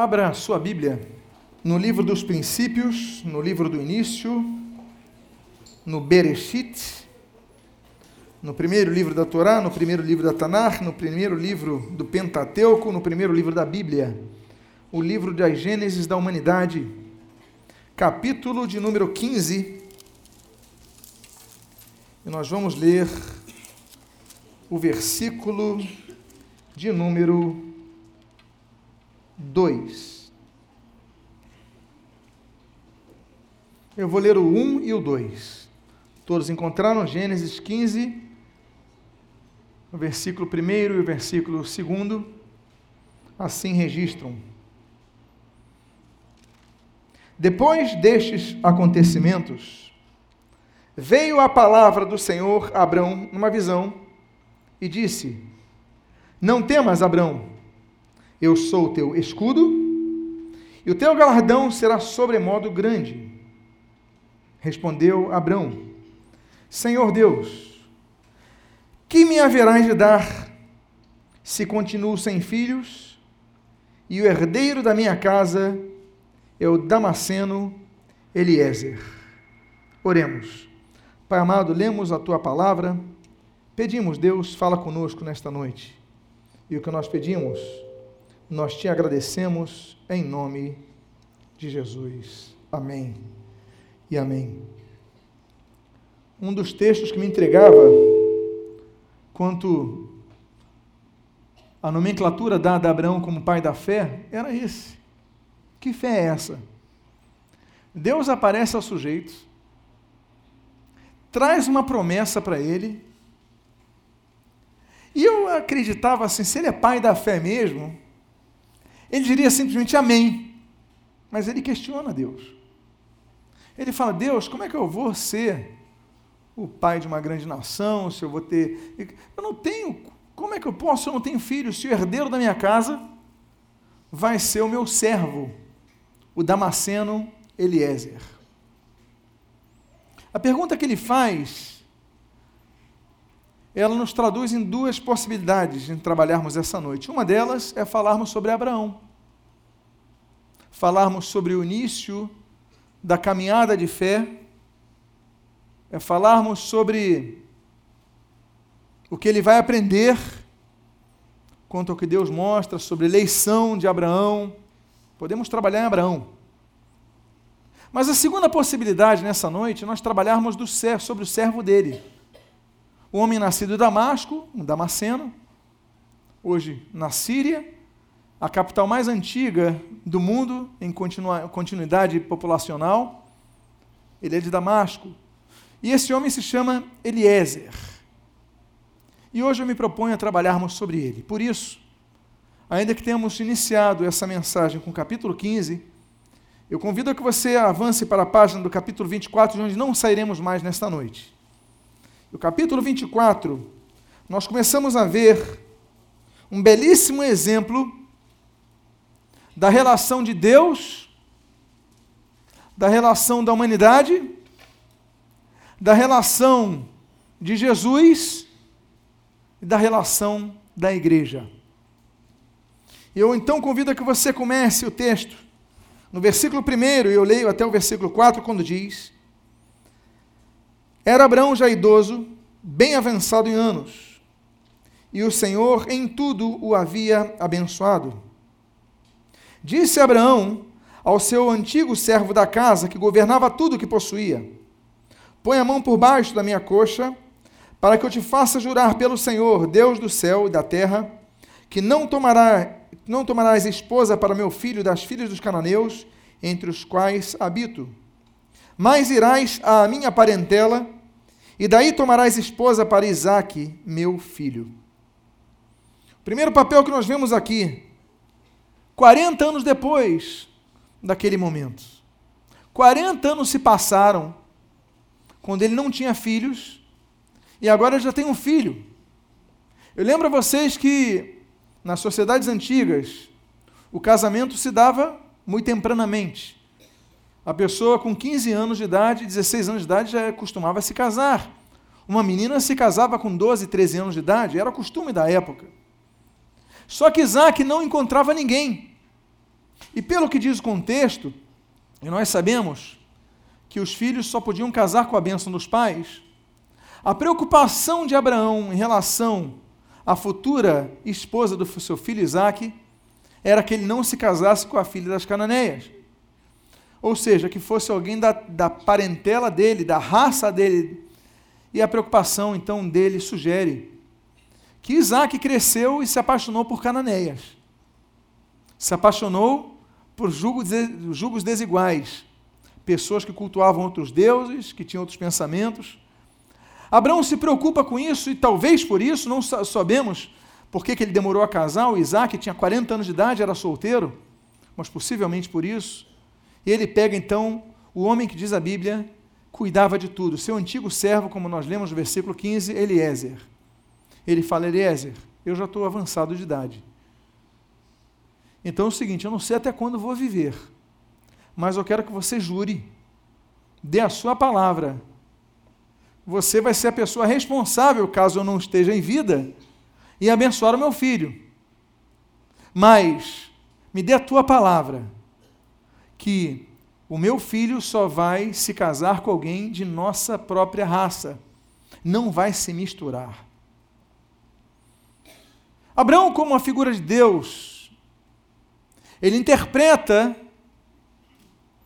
Abra sua Bíblia no livro dos princípios, no livro do início, no Bereshit, no primeiro livro da Torá, no primeiro livro da Tanakh, no primeiro livro do Pentateuco, no primeiro livro da Bíblia, o livro das Gênesis da humanidade, capítulo de número 15. E nós vamos ler o versículo de número 2. Eu vou ler o 1 e o 2. Todos encontraram Gênesis 15, o versículo 1 e o versículo 2. Assim registram. Depois destes acontecimentos, veio a palavra do Senhor a Abrão numa visão e disse: Não temas, Abrão eu sou o teu escudo, e o teu galardão será sobremodo grande. Respondeu Abrão: Senhor Deus, que me haverás de dar se continuo sem filhos, e o herdeiro da minha casa é o Damasceno Eliezer? Oremos. Pai amado, lemos a tua palavra, pedimos, Deus, fala conosco nesta noite. E o que nós pedimos, nós te agradecemos em nome de Jesus. Amém e amém. Um dos textos que me entregava quanto a nomenclatura dada a Abraão como pai da fé era esse. Que fé é essa? Deus aparece ao sujeito, traz uma promessa para ele, e eu acreditava assim: se ele é pai da fé mesmo, ele diria simplesmente amém. Mas ele questiona Deus. Ele fala: Deus, como é que eu vou ser o pai de uma grande nação? Se eu vou ter. Eu não tenho. Como é que eu posso? Eu não tenho filho. Se o herdeiro da minha casa vai ser o meu servo, o Damasceno Eliezer. A pergunta que ele faz, ela nos traduz em duas possibilidades de trabalharmos essa noite. Uma delas é falarmos sobre Abraão falarmos sobre o início da caminhada de fé, é falarmos sobre o que ele vai aprender quanto ao que Deus mostra sobre a eleição de Abraão. Podemos trabalhar em Abraão. Mas a segunda possibilidade nessa noite, nós trabalharmos do ser, sobre o servo dele. O homem nascido em Damasco, um damasceno, hoje na Síria, a capital mais antiga do mundo em continuidade populacional. Ele é de Damasco. E esse homem se chama Eliezer. E hoje eu me proponho a trabalharmos sobre ele. Por isso, ainda que tenhamos iniciado essa mensagem com o capítulo 15, eu convido a que você avance para a página do capítulo 24, de onde não sairemos mais nesta noite. No capítulo 24, nós começamos a ver um belíssimo exemplo da relação de Deus, da relação da humanidade, da relação de Jesus e da relação da igreja. Eu então convido a que você comece o texto no versículo 1, e eu leio até o versículo 4, quando diz: Era Abraão já idoso, bem avançado em anos, e o Senhor em tudo o havia abençoado. Disse Abraão ao seu antigo servo da casa, que governava tudo o que possuía: Põe a mão por baixo da minha coxa, para que eu te faça jurar pelo Senhor, Deus do céu e da terra, que não, tomará, não tomarás esposa para meu filho das filhas dos cananeus, entre os quais habito. Mas irás à minha parentela, e daí tomarás esposa para Isaque, meu filho. Primeiro papel que nós vemos aqui 40 anos depois daquele momento. 40 anos se passaram quando ele não tinha filhos e agora já tem um filho. Eu lembro a vocês que nas sociedades antigas o casamento se dava muito tempranamente. A pessoa com 15 anos de idade, 16 anos de idade já costumava se casar. Uma menina se casava com 12, 13 anos de idade, era costume da época. Só que Isaac não encontrava ninguém. E pelo que diz o contexto, e nós sabemos que os filhos só podiam casar com a bênção dos pais, a preocupação de Abraão em relação à futura esposa do seu filho Isaque era que ele não se casasse com a filha das Cananeias. Ou seja, que fosse alguém da, da parentela dele, da raça dele. E a preocupação então dele sugere que Isaac cresceu e se apaixonou por Cananeias. Se apaixonou por julgos, julgos desiguais. Pessoas que cultuavam outros deuses, que tinham outros pensamentos. Abraão se preocupa com isso e talvez por isso, não sabemos por que, que ele demorou a casar. O Isaac tinha 40 anos de idade, era solteiro, mas possivelmente por isso. E ele pega então o homem que diz a Bíblia cuidava de tudo, seu antigo servo, como nós lemos no versículo 15, Eliezer. Ele fala: Eliezer, eu já estou avançado de idade. Então é o seguinte: eu não sei até quando vou viver, mas eu quero que você jure, dê a sua palavra. Você vai ser a pessoa responsável, caso eu não esteja em vida, e abençoar o meu filho. Mas me dê a tua palavra que o meu filho só vai se casar com alguém de nossa própria raça, não vai se misturar. Abraão, como uma figura de Deus, ele interpreta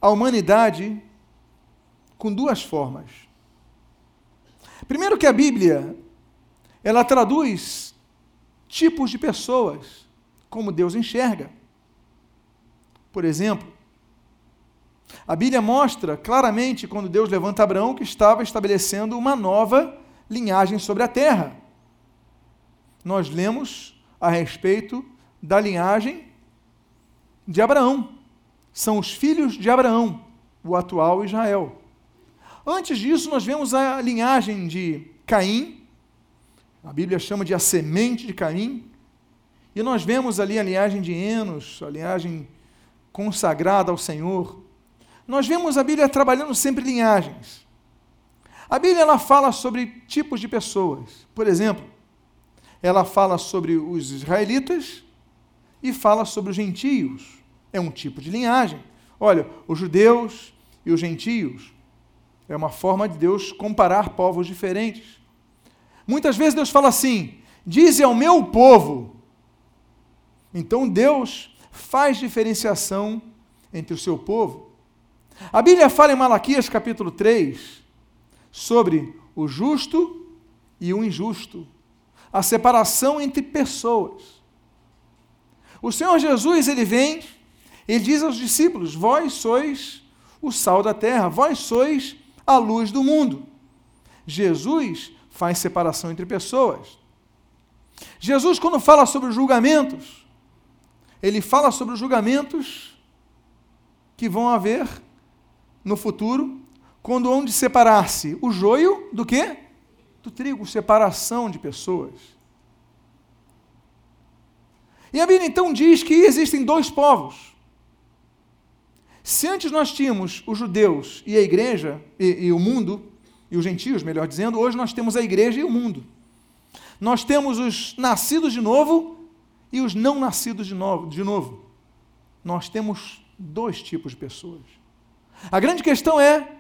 a humanidade com duas formas. Primeiro que a Bíblia, ela traduz tipos de pessoas como Deus enxerga. Por exemplo, a Bíblia mostra claramente, quando Deus levanta Abraão, que estava estabelecendo uma nova linhagem sobre a terra. Nós lemos a respeito da linhagem de Abraão. São os filhos de Abraão, o atual Israel. Antes disso, nós vemos a linhagem de Caim, a Bíblia chama de a semente de Caim, e nós vemos ali a linhagem de Enos, a linhagem consagrada ao Senhor. Nós vemos a Bíblia trabalhando sempre linhagens. A Bíblia ela fala sobre tipos de pessoas. Por exemplo, ela fala sobre os israelitas e fala sobre os gentios. É um tipo de linhagem. Olha, os judeus e os gentios. É uma forma de Deus comparar povos diferentes. Muitas vezes Deus fala assim: dize ao meu povo. Então Deus faz diferenciação entre o seu povo. A Bíblia fala em Malaquias capítulo 3 sobre o justo e o injusto, a separação entre pessoas. O Senhor Jesus, ele vem, ele diz aos discípulos: Vós sois o sal da terra, vós sois a luz do mundo. Jesus faz separação entre pessoas. Jesus, quando fala sobre os julgamentos, ele fala sobre os julgamentos que vão haver no futuro, quando onde separar-se o joio do quê? Do trigo, separação de pessoas. E a Bíblia então diz que existem dois povos. Se antes nós tínhamos os judeus e a igreja, e, e, o mundo, e os gentios, melhor dizendo, hoje nós temos a igreja e o mundo. Nós temos os nascidos de novo e os não nascidos de novo. De novo. Nós temos dois tipos de pessoas. A grande questão é: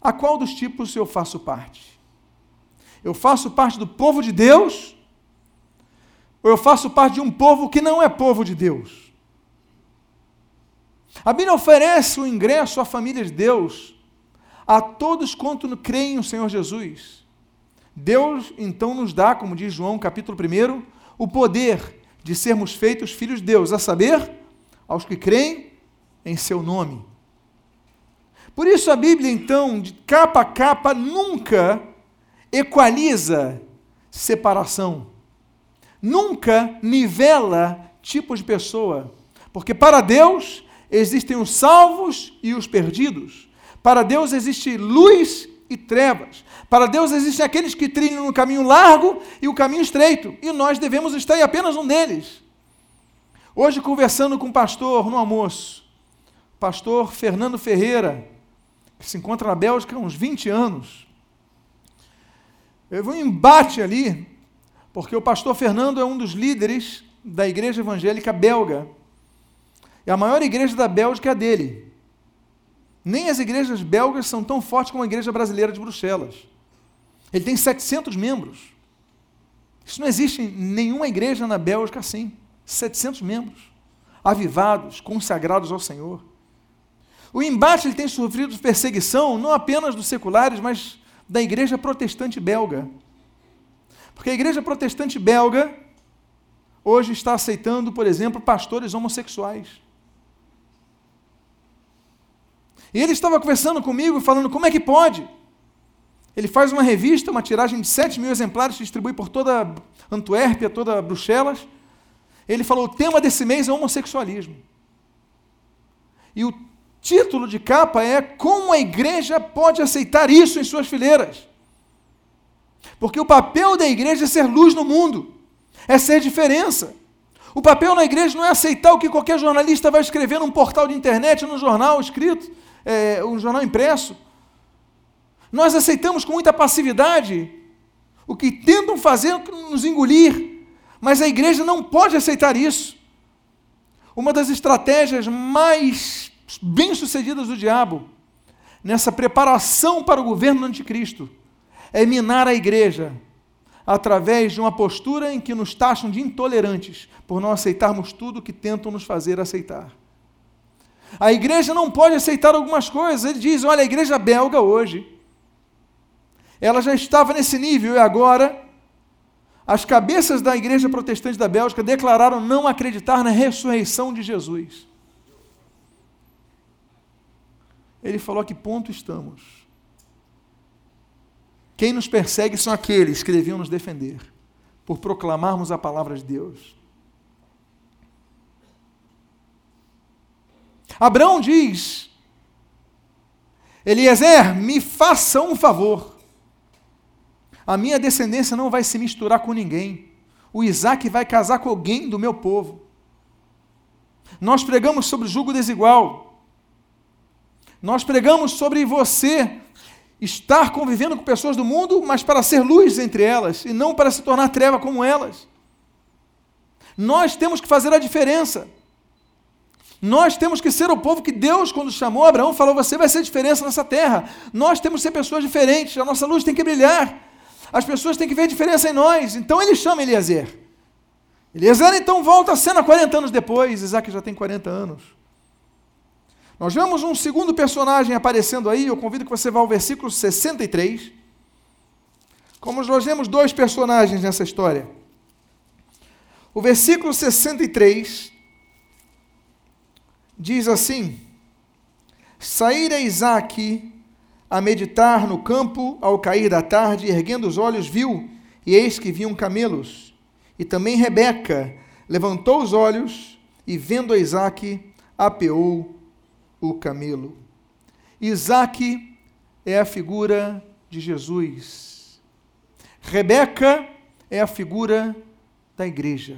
a qual dos tipos eu faço parte? Eu faço parte do povo de Deus? Ou eu faço parte de um povo que não é povo de Deus? A Bíblia oferece o ingresso à família de Deus a todos quanto creem no Senhor Jesus. Deus então nos dá, como diz João capítulo 1, o poder de sermos feitos filhos de Deus, a saber, aos que creem em seu nome. Por isso a Bíblia, então, de capa a capa, nunca equaliza separação. Nunca nivela tipos de pessoa. Porque para Deus existem os salvos e os perdidos. Para Deus existe luz e trevas. Para Deus existem aqueles que trilham no caminho largo e o caminho estreito. E nós devemos estar em apenas um deles. Hoje, conversando com o pastor no almoço, pastor Fernando Ferreira, que se encontra na Bélgica há uns 20 anos. Houve um embate ali, porque o pastor Fernando é um dos líderes da igreja evangélica belga. E a maior igreja da Bélgica é a dele. Nem as igrejas belgas são tão fortes como a igreja brasileira de Bruxelas. Ele tem 700 membros. Isso não existe em nenhuma igreja na Bélgica assim. 700 membros, avivados, consagrados ao Senhor. O embate ele tem sofrido perseguição não apenas dos seculares, mas da igreja protestante belga. Porque a igreja protestante belga hoje está aceitando, por exemplo, pastores homossexuais. E ele estava conversando comigo, falando: como é que pode? Ele faz uma revista, uma tiragem de 7 mil exemplares, distribui por toda Antuérpia, toda Bruxelas. Ele falou: o tema desse mês é homossexualismo. E o título de capa é Como a igreja pode aceitar isso em suas fileiras? Porque o papel da igreja é ser luz no mundo, é ser diferença. O papel na igreja não é aceitar o que qualquer jornalista vai escrever num portal de internet, num jornal escrito, é, um jornal impresso. Nós aceitamos com muita passividade o que tentam fazer nos engolir, mas a igreja não pode aceitar isso. Uma das estratégias mais bem-sucedidas do diabo nessa preparação para o governo do anticristo é minar a igreja através de uma postura em que nos taxam de intolerantes por não aceitarmos tudo que tentam nos fazer aceitar. A igreja não pode aceitar algumas coisas. Ele diz: olha, a igreja belga hoje, ela já estava nesse nível e agora as cabeças da igreja protestante da Bélgica declararam não acreditar na ressurreição de Jesus. Ele falou a que ponto estamos. Quem nos persegue são aqueles que deviam nos defender, por proclamarmos a palavra de Deus. Abraão diz: Eliezer, me faça um favor. A minha descendência não vai se misturar com ninguém. O Isaac vai casar com alguém do meu povo. Nós pregamos sobre julgo desigual. Nós pregamos sobre você estar convivendo com pessoas do mundo, mas para ser luz entre elas e não para se tornar treva como elas. Nós temos que fazer a diferença. Nós temos que ser o povo que Deus, quando chamou Abraão, falou: Você vai ser diferença nessa terra. Nós temos que ser pessoas diferentes, a nossa luz tem que brilhar. As pessoas têm que ver diferença em nós. Então ele chama Eliezer. Eliezer então volta a cena 40 anos depois. Isaac já tem 40 anos. Nós vemos um segundo personagem aparecendo aí. Eu convido que você vá ao versículo 63. Como nós vemos dois personagens nessa história. O versículo 63 diz assim: Saíra Isaac a meditar no campo ao cair da tarde, erguendo os olhos, viu, e eis que vinham camelos. E também Rebeca levantou os olhos e, vendo Isaac, apeou o camelo. Isaac é a figura de Jesus. Rebeca é a figura da igreja.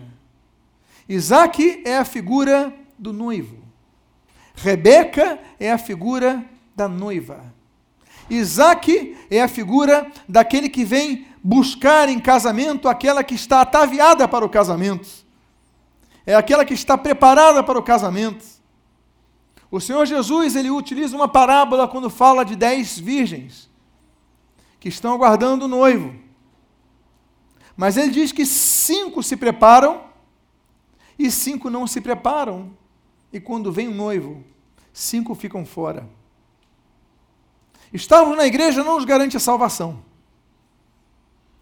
Isaac é a figura do noivo. Rebeca é a figura da noiva. Isaac é a figura daquele que vem buscar em casamento aquela que está ataviada para o casamento. É aquela que está preparada para o casamento. O Senhor Jesus, ele utiliza uma parábola quando fala de dez virgens que estão aguardando o noivo. Mas ele diz que cinco se preparam e cinco não se preparam. E quando vem o noivo, cinco ficam fora. Estarmos na igreja não nos garante a salvação.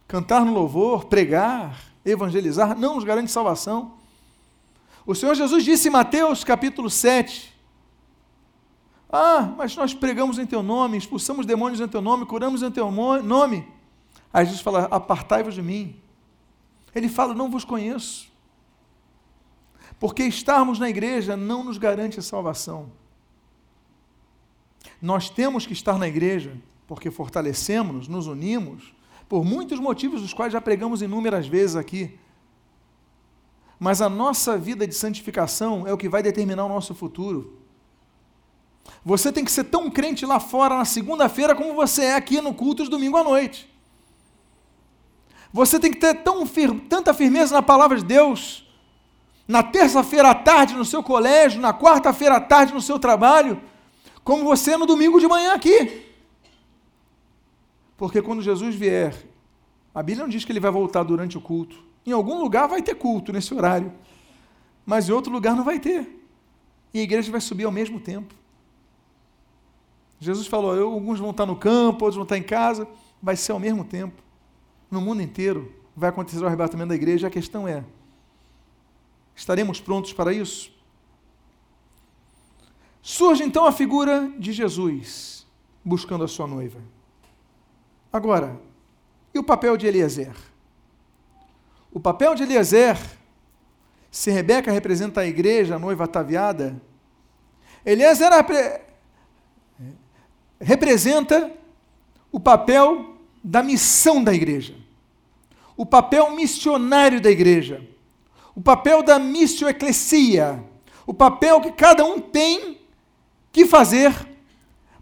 Cantar no louvor, pregar, evangelizar, não nos garante salvação. O Senhor Jesus disse em Mateus capítulo 7, ah, mas nós pregamos em teu nome, expulsamos demônios em teu nome, curamos em teu nome. Aí Jesus fala: apartai-vos de mim. Ele fala: não vos conheço. Porque estarmos na igreja não nos garante a salvação. Nós temos que estar na igreja porque fortalecemos, nos unimos, por muitos motivos dos quais já pregamos inúmeras vezes aqui. Mas a nossa vida de santificação é o que vai determinar o nosso futuro. Você tem que ser tão crente lá fora na segunda-feira como você é aqui no culto de domingo à noite. Você tem que ter tão fir tanta firmeza na palavra de Deus na terça-feira à tarde no seu colégio, na quarta-feira à tarde no seu trabalho, como você no domingo de manhã aqui. Porque quando Jesus vier, a Bíblia não diz que ele vai voltar durante o culto. Em algum lugar vai ter culto nesse horário, mas em outro lugar não vai ter. E a igreja vai subir ao mesmo tempo. Jesus falou: alguns vão estar no campo, outros vão estar em casa, vai ser ao mesmo tempo. No mundo inteiro vai acontecer o arrebatamento da igreja. A questão é: estaremos prontos para isso? Surge então a figura de Jesus buscando a sua noiva. Agora, e o papel de Eliezer? O papel de Eliezer, se Rebeca representa a igreja, a noiva ataviada, Eliezer representa o papel da missão da igreja, o papel missionário da igreja, o papel da missio ecclesia, o papel que cada um tem que fazer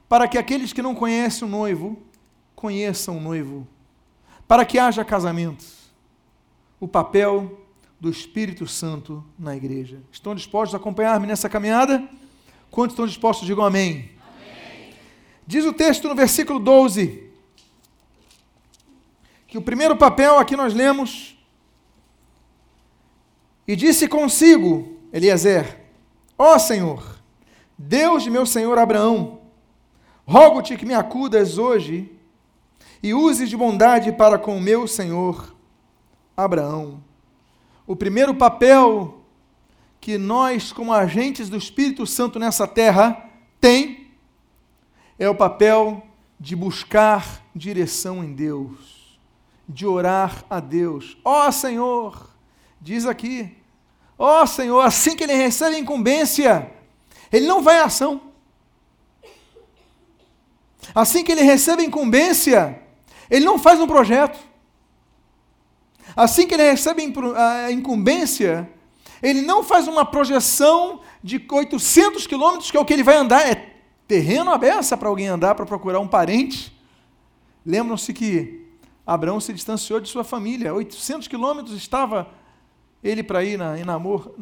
para que aqueles que não conhecem o noivo conheçam o noivo, para que haja casamento. O papel do Espírito Santo na igreja. Estão dispostos a acompanhar-me nessa caminhada? Quantos estão dispostos? Digam amém. Diz o texto no versículo 12 que o primeiro papel aqui nós lemos e disse consigo, Eliezer: Ó oh, Senhor, Deus de meu senhor Abraão, rogo-te que me acudas hoje e uses de bondade para com o meu senhor Abraão. O primeiro papel que nós, como agentes do Espírito Santo nessa terra, tem é o papel de buscar direção em Deus, de orar a Deus. Ó oh, Senhor, diz aqui, ó oh, Senhor, assim que ele recebe a incumbência, ele não vai à ação. Assim que ele recebe a incumbência, ele não faz um projeto. Assim que ele recebe a incumbência, ele não faz uma projeção de 800 quilômetros, que é o que ele vai andar, é terreno aberto para alguém andar para procurar um parente. Lembram-se que Abraão se distanciou de sua família, 800 quilômetros estava ele para ir na, em Namor.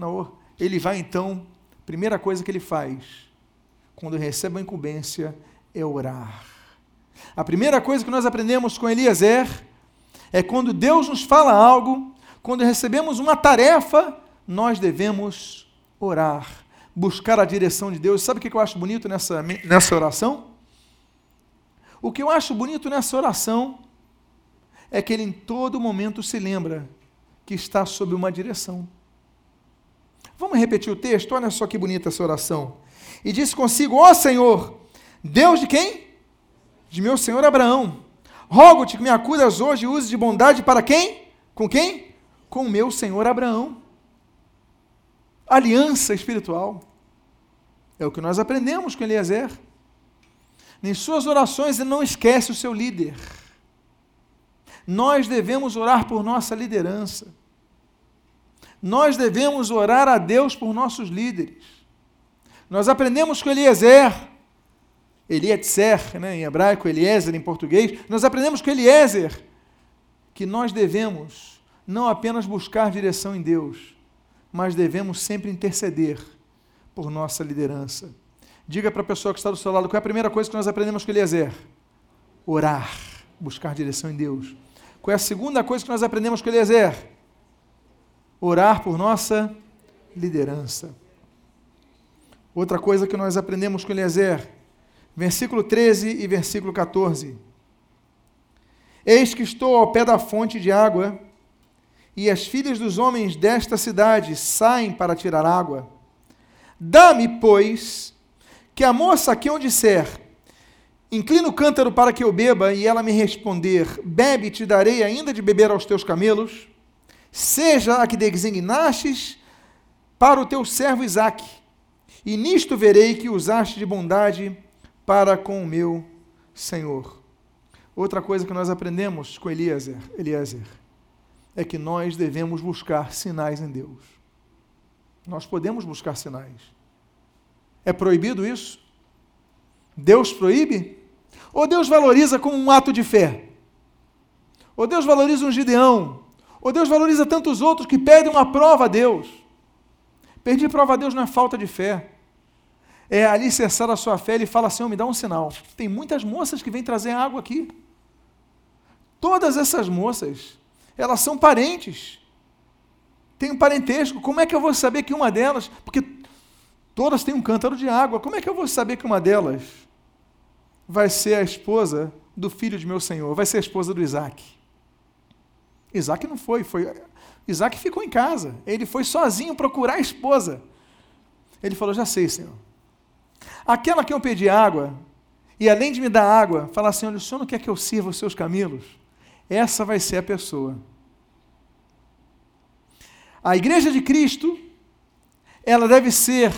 Ele vai então, primeira coisa que ele faz, quando recebe a incumbência, é orar. A primeira coisa que nós aprendemos com Eliezer é quando Deus nos fala algo, quando recebemos uma tarefa, nós devemos orar buscar a direção de Deus. Sabe o que eu acho bonito nessa, nessa oração? O que eu acho bonito nessa oração é que ele em todo momento se lembra que está sob uma direção. Vamos repetir o texto? Olha só que bonita essa oração. E disse consigo: Ó oh, Senhor, Deus de quem? De meu senhor Abraão. Rogo-te que me acudas hoje e use de bondade para quem? Com quem? Com meu senhor Abraão aliança espiritual. É o que nós aprendemos com Eliezer. Em suas orações, ele não esquece o seu líder. Nós devemos orar por nossa liderança. Nós devemos orar a Deus por nossos líderes. Nós aprendemos com Eliezer, Elietzer, né, em hebraico, Eliezer em português, nós aprendemos com Eliezer que nós devemos não apenas buscar direção em Deus, mas devemos sempre interceder por nossa liderança. Diga para a pessoa que está do seu lado qual é a primeira coisa que nós aprendemos com Eliezer? Orar, buscar direção em Deus. Qual é a segunda coisa que nós aprendemos com Eliezer? Orar por nossa liderança. Outra coisa que nós aprendemos com Eliezer, versículo 13 e versículo 14. Eis que estou ao pé da fonte de água e as filhas dos homens desta cidade saem para tirar água. Dá-me, pois, que a moça a quem eu disser, inclina o cântaro para que eu beba, e ela me responder, bebe, te darei ainda de beber aos teus camelos, seja a que designastes para o teu servo Isaque, e nisto verei que usaste de bondade para com o meu Senhor. Outra coisa que nós aprendemos com Eliezer, Eliezer é que nós devemos buscar sinais em Deus. Nós podemos buscar sinais. É proibido isso? Deus proíbe? Ou Deus valoriza como um ato de fé? Ou Deus valoriza um Gideão? Ou Deus valoriza tantos outros que pedem uma prova a Deus? Pedir prova a Deus não é falta de fé. É alicerçar a sua fé. Ele fala, Senhor, me dá um sinal. Tem muitas moças que vêm trazer água aqui. Todas essas moças, elas são parentes. Tem um parentesco. Como é que eu vou saber que uma delas. Porque todas têm um cântaro de água. Como é que eu vou saber que uma delas vai ser a esposa do filho de meu senhor? Vai ser a esposa do Isaac? Isaac não foi, foi. Isaac ficou em casa. Ele foi sozinho procurar a esposa. Ele falou: Já sei, senhor. Aquela que eu pedi água, e além de me dar água, falar assim: Olha, o senhor não quer que eu sirva os seus camelos? Essa vai ser a pessoa. A igreja de Cristo, ela deve ser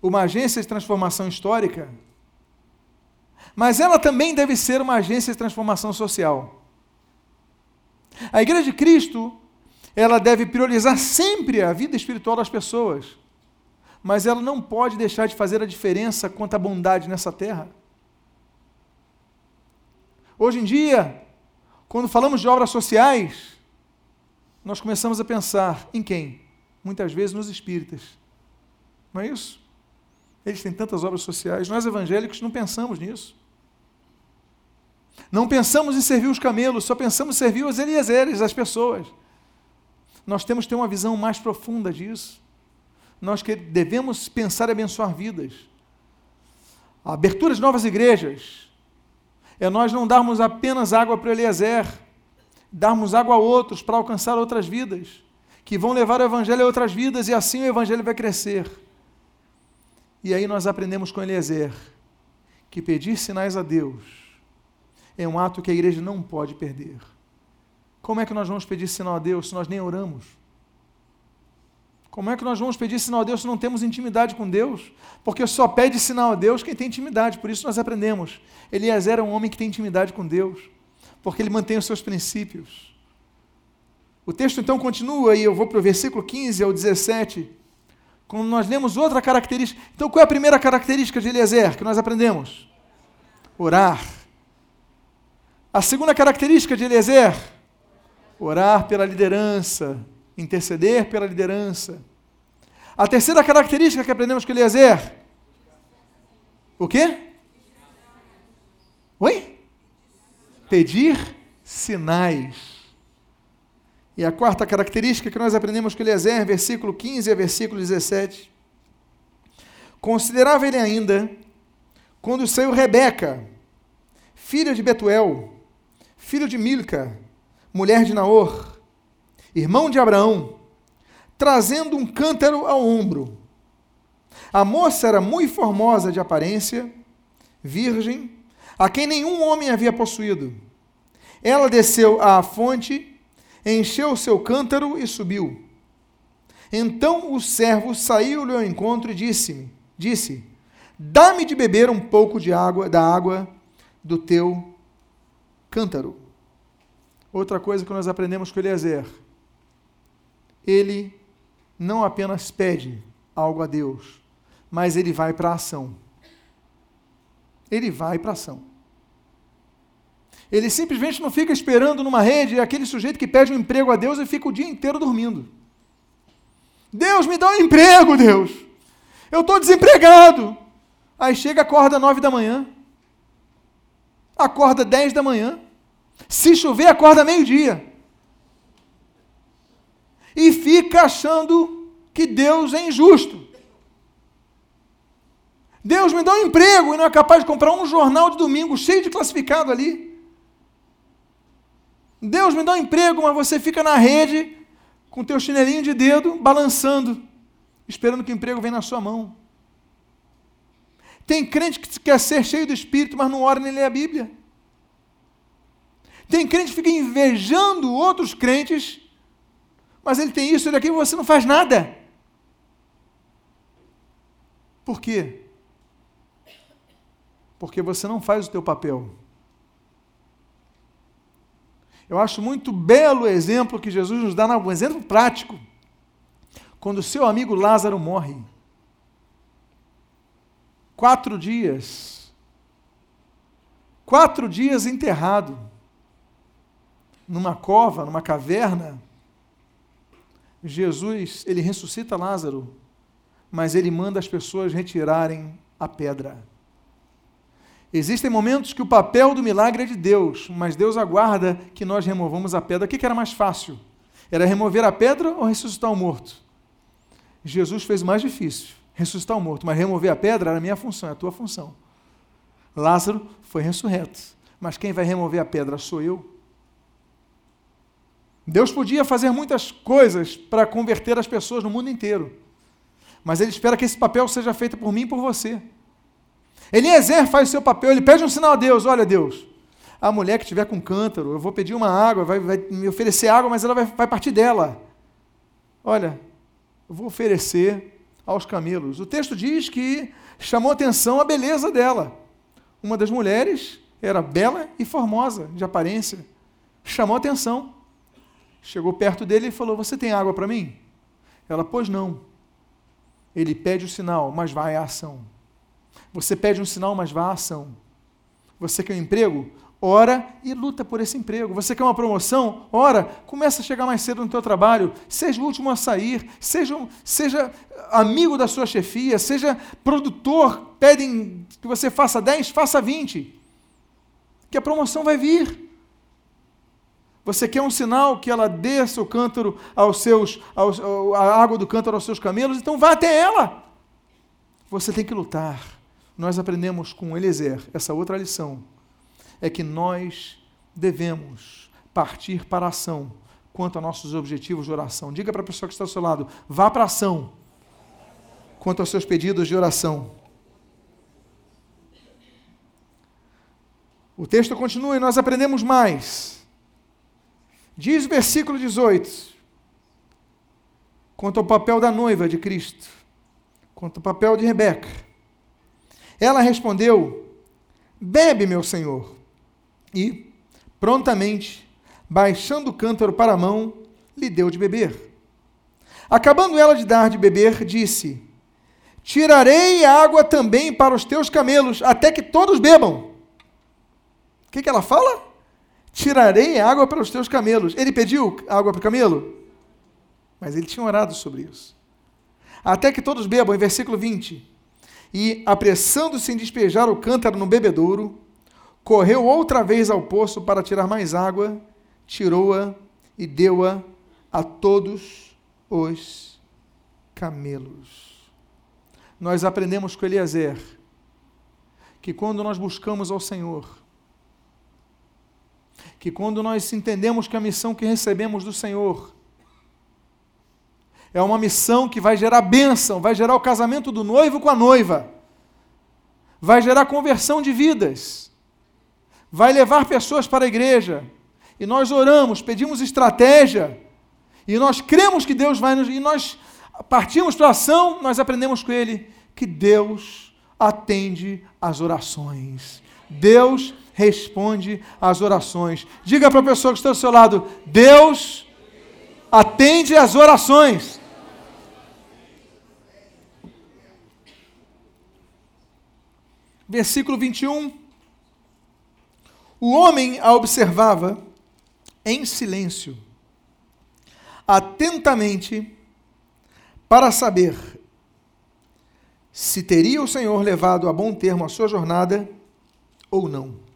uma agência de transformação histórica, mas ela também deve ser uma agência de transformação social. A igreja de Cristo, ela deve priorizar sempre a vida espiritual das pessoas, mas ela não pode deixar de fazer a diferença quanto à bondade nessa terra. Hoje em dia, quando falamos de obras sociais, nós começamos a pensar em quem? Muitas vezes nos espíritas. Não é isso? Eles têm tantas obras sociais. Nós evangélicos não pensamos nisso. Não pensamos em servir os camelos, só pensamos em servir os Eliezeres, as pessoas. Nós temos que ter uma visão mais profunda disso. Nós que devemos pensar e abençoar vidas. A abertura de novas igrejas é nós não darmos apenas água para Eliezer, darmos água a outros para alcançar outras vidas, que vão levar o Evangelho a outras vidas e assim o Evangelho vai crescer. E aí nós aprendemos com Eliezer que pedir sinais a Deus é um ato que a igreja não pode perder. Como é que nós vamos pedir sinal a Deus se nós nem oramos? Como é que nós vamos pedir sinal a Deus se não temos intimidade com Deus? Porque só pede sinal a Deus quem tem intimidade, por isso nós aprendemos. Eliezer é um homem que tem intimidade com Deus, porque ele mantém os seus princípios. O texto então continua, e eu vou para o versículo 15 ao 17, quando nós lemos outra característica. Então, qual é a primeira característica de Eliezer que nós aprendemos? Orar. A segunda característica de Eliezer? Orar pela liderança, interceder pela liderança. A terceira característica que aprendemos com Eliezer? O quê? Oi? Pedir sinais. E a quarta característica que nós aprendemos com Eliezer, versículo 15 a versículo 17. Considerava ele ainda quando saiu Rebeca, filha de Betuel, filho de Milca, mulher de Naor, irmão de Abraão, trazendo um cântaro ao ombro. A moça era muito formosa de aparência, virgem, a quem nenhum homem havia possuído. Ela desceu à fonte, encheu seu cântaro e subiu. Então o servo saiu-lhe ao encontro e disse-me, disse: Dá-me de beber um pouco de água da água do teu cântaro. Outra coisa que nós aprendemos com Eliezer ele não apenas pede algo a Deus, mas ele vai para a ação. Ele vai para a ação. Ele simplesmente não fica esperando numa rede aquele sujeito que pede um emprego a Deus e fica o dia inteiro dormindo. Deus, me dá um emprego, Deus. Eu estou desempregado. Aí chega, acorda nove da manhã. Acorda dez da manhã. Se chover, acorda meio-dia e fica achando que Deus é injusto. Deus me dá um emprego e não é capaz de comprar um jornal de domingo cheio de classificado ali. Deus me dá um emprego, mas você fica na rede com teu chinelinho de dedo balançando, esperando que o emprego venha na sua mão. Tem crente que quer ser cheio do Espírito, mas não ora nem lê a Bíblia. Tem crente que fica invejando outros crentes mas ele tem isso, ele aquilo, você não faz nada. Por quê? Porque você não faz o teu papel. Eu acho muito belo o exemplo que Jesus nos dá, um exemplo prático. Quando o seu amigo Lázaro morre, quatro dias, quatro dias enterrado, numa cova, numa caverna, Jesus, ele ressuscita Lázaro mas ele manda as pessoas retirarem a pedra. Existem momentos que o papel do milagre é de Deus, mas Deus aguarda que nós removamos a pedra. O que era mais fácil? Era remover a pedra ou ressuscitar o morto? Jesus fez o mais difícil, ressuscitar o morto, mas remover a pedra era a minha função, é a tua função. Lázaro foi ressurreto, mas quem vai remover a pedra sou eu. Deus podia fazer muitas coisas para converter as pessoas no mundo inteiro, mas Ele espera que esse papel seja feito por mim e por você. Eliezer faz o seu papel, ele pede um sinal a Deus: olha, Deus, a mulher que estiver com cântaro, eu vou pedir uma água, vai, vai me oferecer água, mas ela vai, vai partir dela. Olha, eu vou oferecer aos camelos. O texto diz que chamou atenção a beleza dela. Uma das mulheres era bela e formosa de aparência. Chamou atenção. Chegou perto dele e falou: Você tem água para mim? Ela, pois não. Ele pede o sinal, mas vai à ação. Você pede um sinal, mas vá à ação. Você quer um emprego? Ora e luta por esse emprego. Você quer uma promoção? Ora, começa a chegar mais cedo no teu trabalho. Seja o último a sair. Seja, seja amigo da sua chefia. Seja produtor. Pedem que você faça 10, faça 20. Que a promoção vai vir. Você quer um sinal que ela desça o cântaro aos seus, aos, a água do cântaro aos seus camelos? Então vá até ela. Você tem que lutar. Nós aprendemos com Eliezer essa outra lição. É que nós devemos partir para a ação quanto a nossos objetivos de oração. Diga para a pessoa que está ao seu lado: vá para a ação quanto aos seus pedidos de oração. O texto continua e nós aprendemos mais. Diz o versículo 18, quanto ao papel da noiva de Cristo, quanto ao papel de Rebeca. Ela respondeu: Bebe, meu senhor. E, prontamente, baixando o cântaro para a mão, lhe deu de beber. Acabando ela de dar de beber, disse: Tirarei água também para os teus camelos, até que todos bebam. O que, que ela fala? Tirarei água para os teus camelos. Ele pediu água para o camelo? Mas ele tinha orado sobre isso. Até que todos bebam, em versículo 20. E, apressando-se em despejar o cântaro no bebedouro, correu outra vez ao poço para tirar mais água, tirou-a e deu-a a todos os camelos. Nós aprendemos com Eliezer que quando nós buscamos ao Senhor, que quando nós entendemos que a missão que recebemos do Senhor é uma missão que vai gerar bênção, vai gerar o casamento do noivo com a noiva, vai gerar conversão de vidas, vai levar pessoas para a igreja. E nós oramos, pedimos estratégia, e nós cremos que Deus vai nos. E nós partimos para a ação, nós aprendemos com Ele que Deus atende às orações. Deus responde às orações. Diga para a pessoa que está ao seu lado: Deus atende às orações. Versículo 21. O homem a observava em silêncio, atentamente, para saber se teria o Senhor levado a bom termo a sua jornada ou não.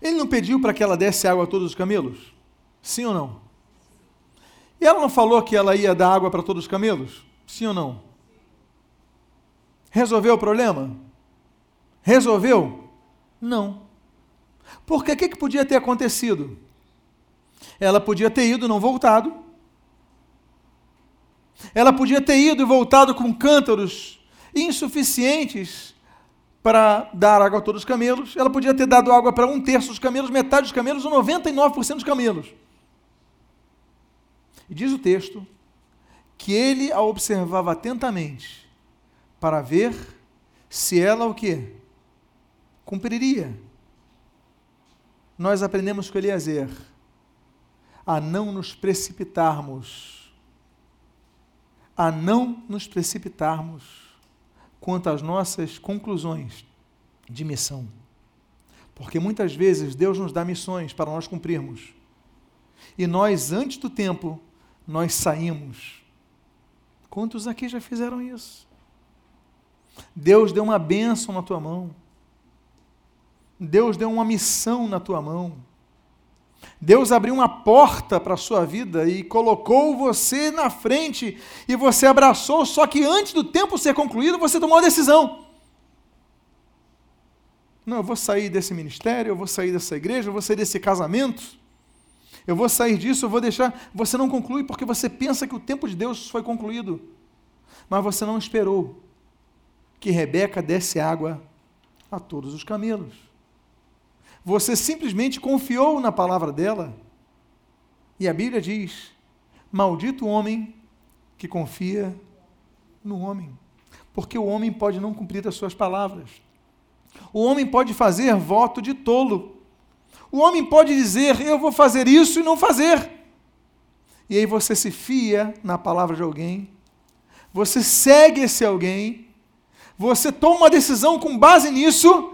Ele não pediu para que ela desse água a todos os camelos? Sim ou não? E ela não falou que ela ia dar água para todos os camelos? Sim ou não? Resolveu o problema? Resolveu? Não. Porque o que, que podia ter acontecido? Ela podia ter ido e não voltado. Ela podia ter ido e voltado com cântaros insuficientes para dar água a todos os camelos. Ela podia ter dado água para um terço dos camelos, metade dos camelos ou 99% dos camelos. E diz o texto que ele a observava atentamente para ver se ela o que cumpriria. Nós aprendemos com Eliezer a não nos precipitarmos, a não nos precipitarmos quanto às nossas conclusões de missão. Porque muitas vezes Deus nos dá missões para nós cumprirmos. E nós, antes do tempo, nós saímos. Quantos aqui já fizeram isso? Deus deu uma bênção na tua mão. Deus deu uma missão na tua mão. Deus abriu uma porta para a sua vida e colocou você na frente e você abraçou, só que antes do tempo ser concluído, você tomou a decisão. Não, eu vou sair desse ministério, eu vou sair dessa igreja, eu vou sair desse casamento. Eu vou sair disso, eu vou deixar. Você não conclui porque você pensa que o tempo de Deus foi concluído. Mas você não esperou que Rebeca desse água a todos os camelos. Você simplesmente confiou na palavra dela. E a Bíblia diz: Maldito o homem que confia no homem. Porque o homem pode não cumprir as suas palavras. O homem pode fazer voto de tolo. O homem pode dizer: Eu vou fazer isso e não fazer. E aí você se fia na palavra de alguém, você segue esse alguém, você toma uma decisão com base nisso,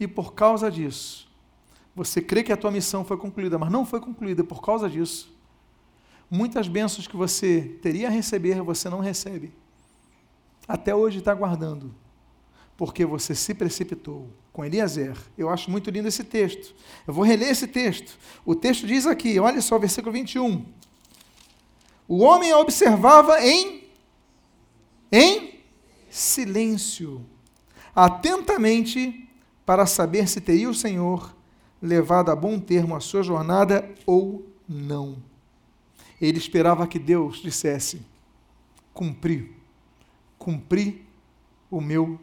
e por causa disso, você crê que a tua missão foi concluída, mas não foi concluída por causa disso. Muitas bênçãos que você teria a receber, você não recebe. Até hoje está guardando, porque você se precipitou com Eliezer. Eu acho muito lindo esse texto. Eu vou reler esse texto. O texto diz aqui, olha só, versículo 21. O homem observava em em silêncio, atentamente para saber se teria o Senhor levado a bom termo a sua jornada ou não. Ele esperava que Deus dissesse: cumpri, cumpri o meu,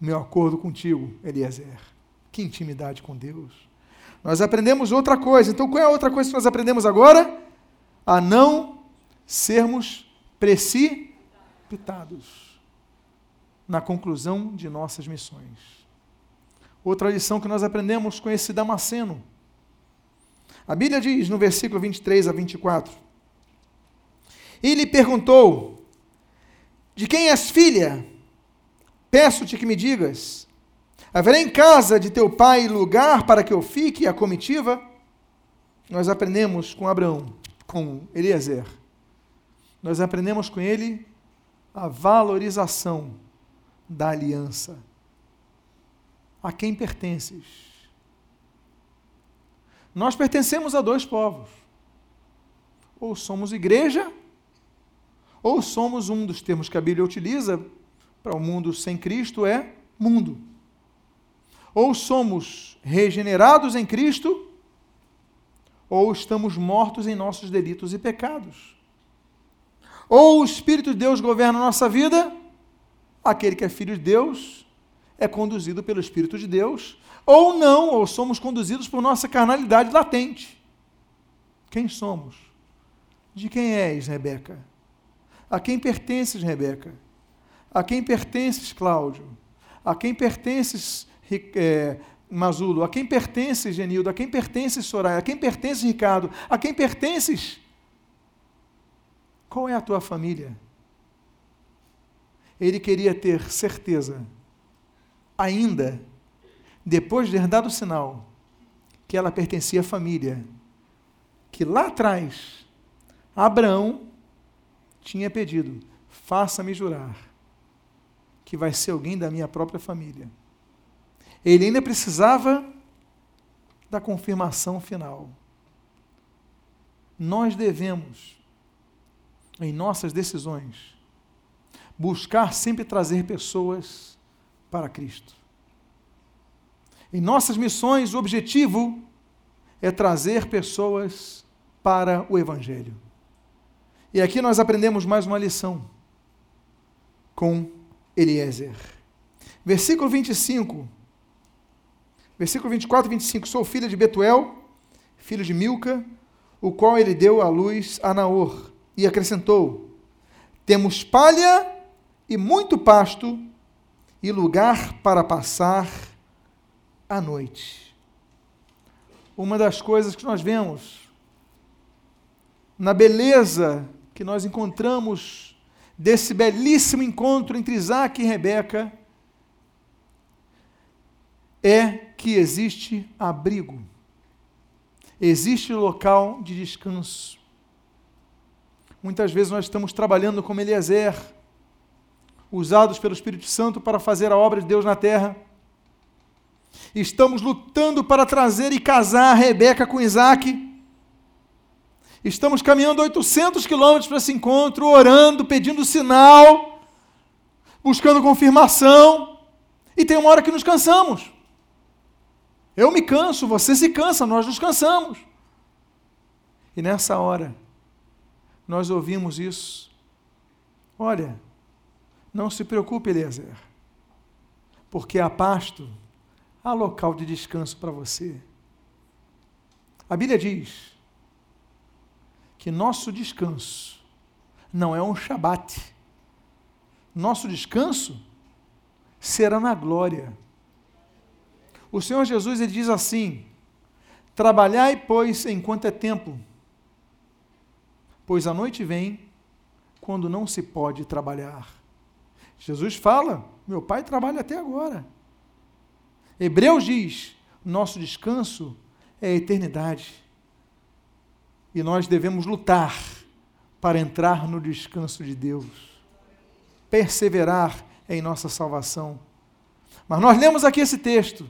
meu acordo contigo, Eliezer. Que intimidade com Deus. Nós aprendemos outra coisa. Então, qual é a outra coisa que nós aprendemos agora? A não sermos precipitados na conclusão de nossas missões. Outra lição que nós aprendemos com esse Damasceno. A Bíblia diz no versículo 23 a 24: E lhe perguntou: De quem és filha? Peço-te que me digas: Haverá em casa de teu pai lugar para que eu fique a comitiva? Nós aprendemos com Abraão, com Eliezer. Nós aprendemos com ele a valorização da aliança a quem pertences? Nós pertencemos a dois povos. Ou somos igreja, ou somos um dos termos que a Bíblia utiliza para o mundo sem Cristo é mundo. Ou somos regenerados em Cristo, ou estamos mortos em nossos delitos e pecados. Ou o Espírito de Deus governa a nossa vida, aquele que é filho de Deus é conduzido pelo Espírito de Deus, ou não, ou somos conduzidos por nossa carnalidade latente. Quem somos? De quem és, Rebeca? A quem pertences, Rebeca? A quem pertences, Cláudio? A quem pertences, é, Mazulo? A quem pertences, Genildo? A quem pertences, Soraya? A quem pertences, Ricardo? A quem pertences? Qual é a tua família? Ele queria ter certeza ainda, depois de ter dado o sinal que ela pertencia à família, que lá atrás Abraão tinha pedido: faça-me jurar que vai ser alguém da minha própria família. Ele ainda precisava da confirmação final. Nós devemos, em nossas decisões, buscar sempre trazer pessoas para Cristo. Em nossas missões, o objetivo é trazer pessoas para o Evangelho. E aqui nós aprendemos mais uma lição com Eliezer. Versículo 25. Versículo 24 e 25. Sou filha de Betuel, filho de Milca, o qual ele deu à luz a Naor. E acrescentou: Temos palha e muito pasto e lugar para passar a noite. Uma das coisas que nós vemos na beleza que nós encontramos desse belíssimo encontro entre Isaac e Rebeca é que existe abrigo, existe local de descanso. Muitas vezes nós estamos trabalhando como Eliezer, usados pelo Espírito Santo para fazer a obra de Deus na terra. Estamos lutando para trazer e casar Rebeca com Isaac. Estamos caminhando 800 quilômetros para esse encontro, orando, pedindo sinal, buscando confirmação. E tem uma hora que nos cansamos. Eu me canso, você se cansa, nós nos cansamos. E nessa hora, nós ouvimos isso. Olha, não se preocupe, Eliezer, porque há pasto, há local de descanso para você. A Bíblia diz que nosso descanso não é um shabat. Nosso descanso será na glória. O Senhor Jesus ele diz assim: Trabalhai, pois, enquanto é tempo, pois a noite vem quando não se pode trabalhar. Jesus fala: meu pai trabalha até agora. Hebreus diz: nosso descanso é a eternidade. E nós devemos lutar para entrar no descanso de Deus, perseverar em nossa salvação. Mas nós lemos aqui esse texto,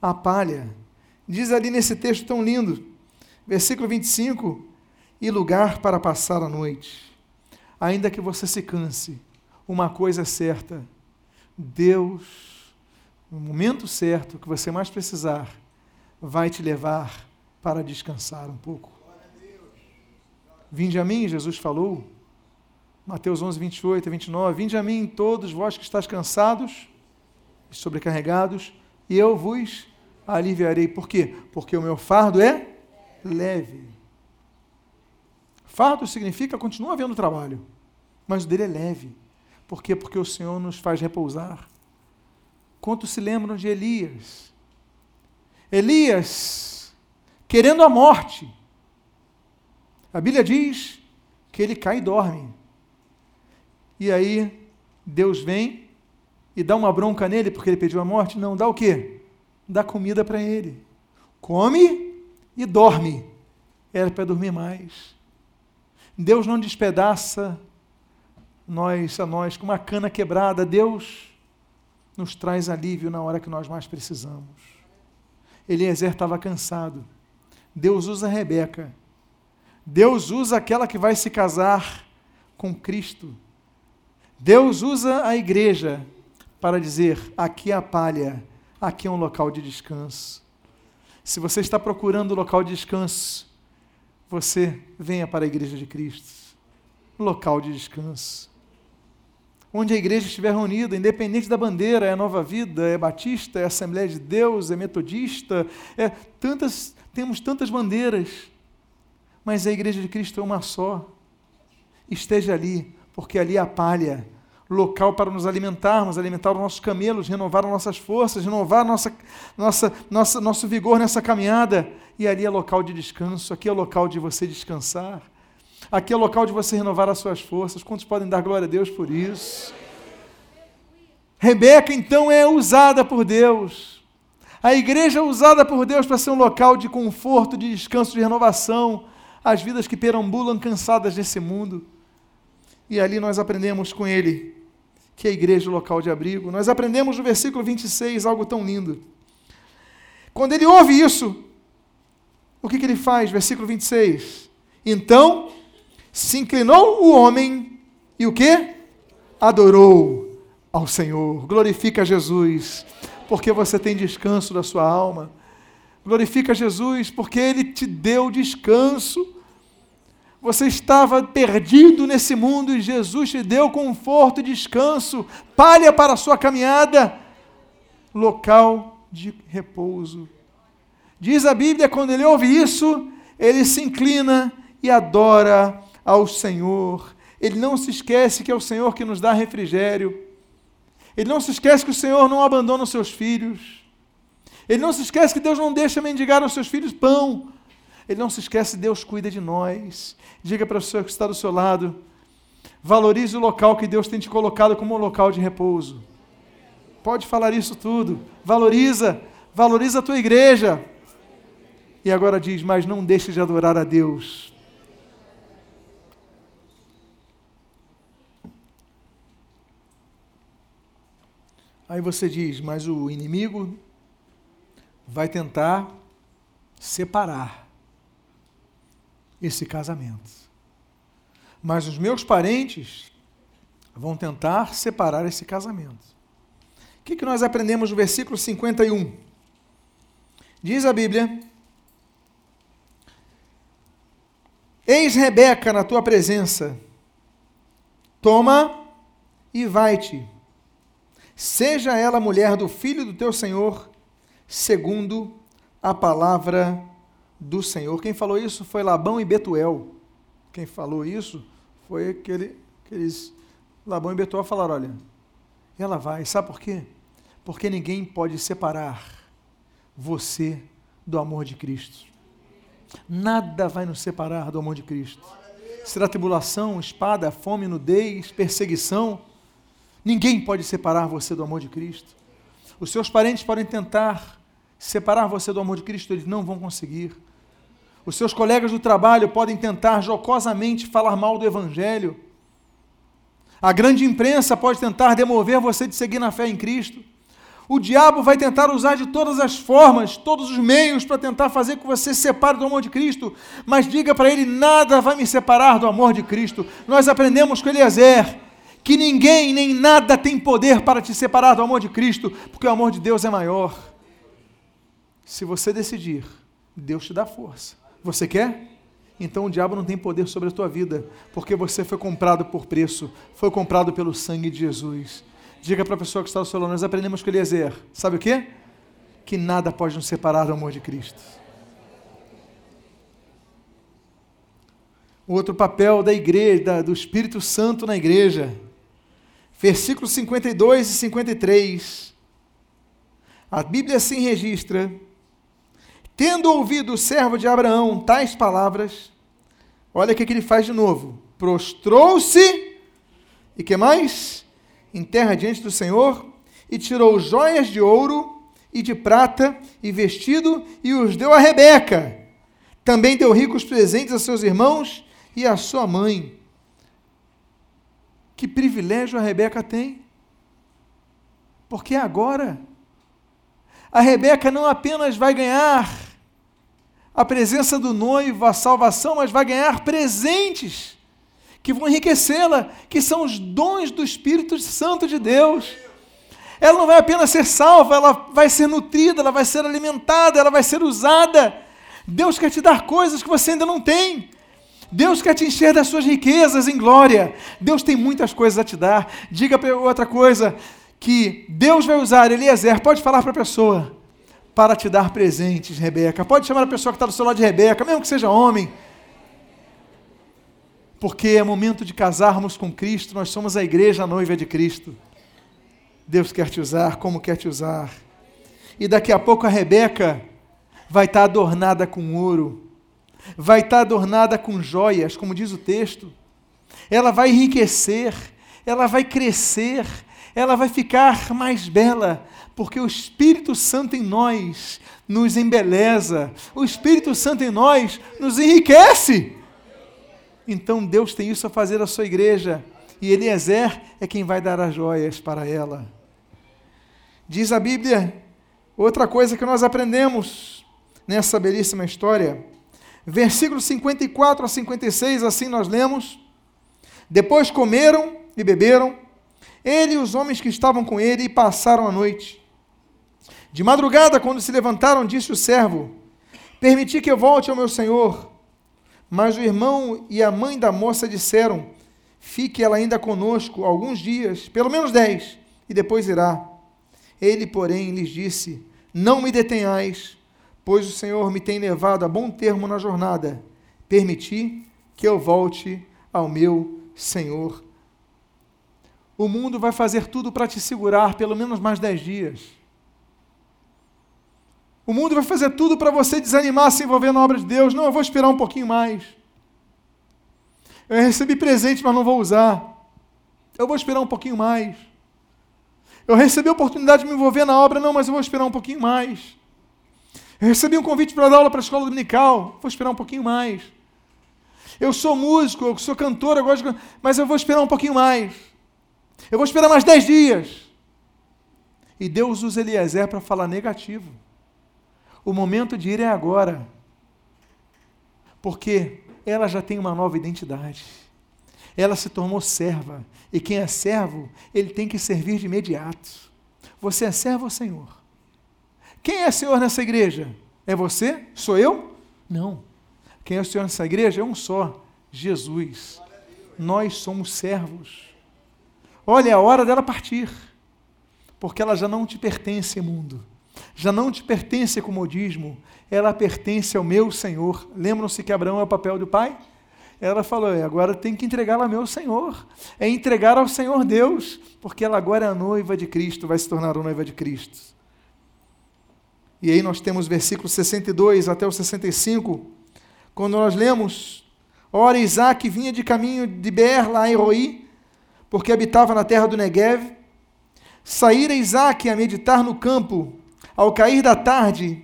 a palha. Diz ali nesse texto tão lindo, versículo 25: e lugar para passar a noite. Ainda que você se canse, uma coisa certa: Deus, no momento certo que você mais precisar, vai te levar para descansar um pouco. Vinde a mim, Jesus falou, Mateus 11, 28 e 29. Vinde a mim, todos vós que estáis cansados e sobrecarregados, e eu vos aliviarei. Por quê? Porque o meu fardo é leve. Fardo significa continua havendo trabalho, mas o dele é leve. Por quê? Porque o Senhor nos faz repousar. Quantos se lembram de Elias? Elias, querendo a morte. A Bíblia diz que ele cai e dorme. E aí, Deus vem e dá uma bronca nele porque ele pediu a morte? Não, dá o quê? Dá comida para ele. Come e dorme. Era para dormir mais. Deus não despedaça nós a nós com uma cana quebrada. Deus nos traz alívio na hora que nós mais precisamos. Eliezer estava cansado. Deus usa Rebeca. Deus usa aquela que vai se casar com Cristo. Deus usa a igreja para dizer: aqui é a palha, aqui é um local de descanso. Se você está procurando um local de descanso, você venha para a igreja de Cristo, local de descanso onde a igreja estiver reunida, independente da bandeira, é Nova Vida, é Batista, é Assembleia de Deus, é Metodista, é tantas, temos tantas bandeiras, mas a igreja de Cristo é uma só. Esteja ali, porque ali é a palha, local para nos alimentarmos, alimentar os nossos camelos, renovar as nossas forças, renovar nossa, nossa, nossa, nosso vigor nessa caminhada. E ali é local de descanso, aqui é local de você descansar. Aqui é o local de você renovar as suas forças. Quantos podem dar glória a Deus por isso? Rebeca, então, é usada por Deus. A igreja é usada por Deus para ser um local de conforto, de descanso, de renovação. As vidas que perambulam cansadas nesse mundo. E ali nós aprendemos com ele que a igreja é o local de abrigo. Nós aprendemos no versículo 26 algo tão lindo. Quando ele ouve isso, o que, que ele faz? Versículo 26. Então se inclinou o homem e o que? Adorou ao Senhor. Glorifica Jesus, porque você tem descanso da sua alma. Glorifica Jesus, porque Ele te deu descanso. Você estava perdido nesse mundo e Jesus te deu conforto e descanso, palha para a sua caminhada, local de repouso. Diz a Bíblia, quando ele ouve isso, ele se inclina e adora ao Senhor. Ele não se esquece que é o Senhor que nos dá refrigério. Ele não se esquece que o Senhor não abandona os seus filhos. Ele não se esquece que Deus não deixa mendigar aos seus filhos pão. Ele não se esquece que Deus cuida de nós. Diga para o Senhor que está do seu lado. Valorize o local que Deus tem te colocado como um local de repouso. Pode falar isso tudo. Valoriza, valoriza a tua igreja. E agora diz: Mas não deixe de adorar a Deus Aí você diz, mas o inimigo vai tentar separar esse casamento. Mas os meus parentes vão tentar separar esse casamento. O que, que nós aprendemos no versículo 51? Diz a Bíblia: Eis Rebeca na tua presença, toma e vai-te. Seja ela mulher do filho do teu Senhor, segundo a palavra do Senhor. Quem falou isso foi Labão e Betuel. Quem falou isso foi aquele, aqueles. Labão e Betuel falaram: olha, ela vai. Sabe por quê? Porque ninguém pode separar você do amor de Cristo. Nada vai nos separar do amor de Cristo. Será tribulação, espada, fome, nudez, perseguição Ninguém pode separar você do amor de Cristo. Os seus parentes podem tentar separar você do amor de Cristo, eles não vão conseguir. Os seus colegas do trabalho podem tentar jocosamente falar mal do Evangelho. A grande imprensa pode tentar demover você de seguir na fé em Cristo. O diabo vai tentar usar de todas as formas, todos os meios para tentar fazer com que você se separe do amor de Cristo. Mas diga para ele: nada vai me separar do amor de Cristo. Nós aprendemos com Eliezer que ninguém nem nada tem poder para te separar do amor de Cristo, porque o amor de Deus é maior. Se você decidir, Deus te dá força. Você quer? Então o diabo não tem poder sobre a tua vida, porque você foi comprado por preço, foi comprado pelo sangue de Jesus. Diga para a pessoa que está ao seu lado, nós aprendemos com Eliezer. Sabe o quê? Que nada pode nos separar do amor de Cristo. Outro papel da igreja, do Espírito Santo na igreja, versículos 52 e 53. A Bíblia assim registra: Tendo ouvido o servo de Abraão tais palavras, olha o que, ele faz de novo: prostrou-se e que mais? Em terra diante do Senhor e tirou joias de ouro e de prata e vestido e os deu a Rebeca. Também deu ricos presentes a seus irmãos e a sua mãe. Que privilégio a Rebeca tem. Porque agora a Rebeca não apenas vai ganhar a presença do noivo, a salvação, mas vai ganhar presentes que vão enriquecê-la, que são os dons do Espírito Santo de Deus. Ela não vai apenas ser salva, ela vai ser nutrida, ela vai ser alimentada, ela vai ser usada. Deus quer te dar coisas que você ainda não tem. Deus quer te encher das suas riquezas em glória. Deus tem muitas coisas a te dar. Diga outra coisa que Deus vai usar Eliezer. Pode falar para a pessoa para te dar presentes, Rebeca. Pode chamar a pessoa que está do seu lado de Rebeca, mesmo que seja homem. Porque é momento de casarmos com Cristo. Nós somos a igreja a noiva de Cristo. Deus quer te usar como quer te usar. E daqui a pouco a Rebeca vai estar adornada com ouro vai estar adornada com joias, como diz o texto. Ela vai enriquecer, ela vai crescer, ela vai ficar mais bela, porque o Espírito Santo em nós nos embeleza, o Espírito Santo em nós nos enriquece. Então Deus tem isso a fazer à sua igreja, e Eliezer é quem vai dar as joias para ela. Diz a Bíblia, outra coisa que nós aprendemos nessa belíssima história, Versículos 54 a 56, assim nós lemos. Depois comeram e beberam, ele e os homens que estavam com ele, e passaram a noite. De madrugada, quando se levantaram, disse o servo: Permiti que eu volte ao meu senhor. Mas o irmão e a mãe da moça disseram: Fique ela ainda conosco alguns dias, pelo menos dez, e depois irá. Ele, porém, lhes disse: Não me detenhais pois o Senhor me tem levado a bom termo na jornada. Permiti que eu volte ao meu Senhor. O mundo vai fazer tudo para te segurar pelo menos mais dez dias. O mundo vai fazer tudo para você desanimar, se envolver na obra de Deus. Não, eu vou esperar um pouquinho mais. Eu recebi presente, mas não vou usar. Eu vou esperar um pouquinho mais. Eu recebi a oportunidade de me envolver na obra, não, mas eu vou esperar um pouquinho mais. Eu recebi um convite para dar aula para a escola dominical. Vou esperar um pouquinho mais. Eu sou músico, eu sou cantor, eu gosto de... mas eu vou esperar um pouquinho mais. Eu vou esperar mais dez dias. E Deus usa Eliezer para falar negativo. O momento de ir é agora. Porque ela já tem uma nova identidade. Ela se tornou serva. E quem é servo, ele tem que servir de imediato. Você é servo ao Senhor. Quem é Senhor nessa igreja? É você? Sou eu? Não. Quem é o Senhor nessa igreja? É um só: Jesus. Nós somos servos. Olha, é a hora dela partir, porque ela já não te pertence, mundo. Já não te pertence comodismo, ela pertence ao meu Senhor. Lembram-se que Abraão é o papel do pai? Ela falou: é, agora tem que entregá-la ao meu Senhor. É entregar ao Senhor Deus, porque ela agora é a noiva de Cristo, vai se tornar a noiva de Cristo. E aí nós temos versículos 62 até o 65, quando nós lemos: Ora, Isaac vinha de caminho de Ber, lá em Roi, porque habitava na terra do Negev. Saíra Isaac a meditar no campo, ao cair da tarde,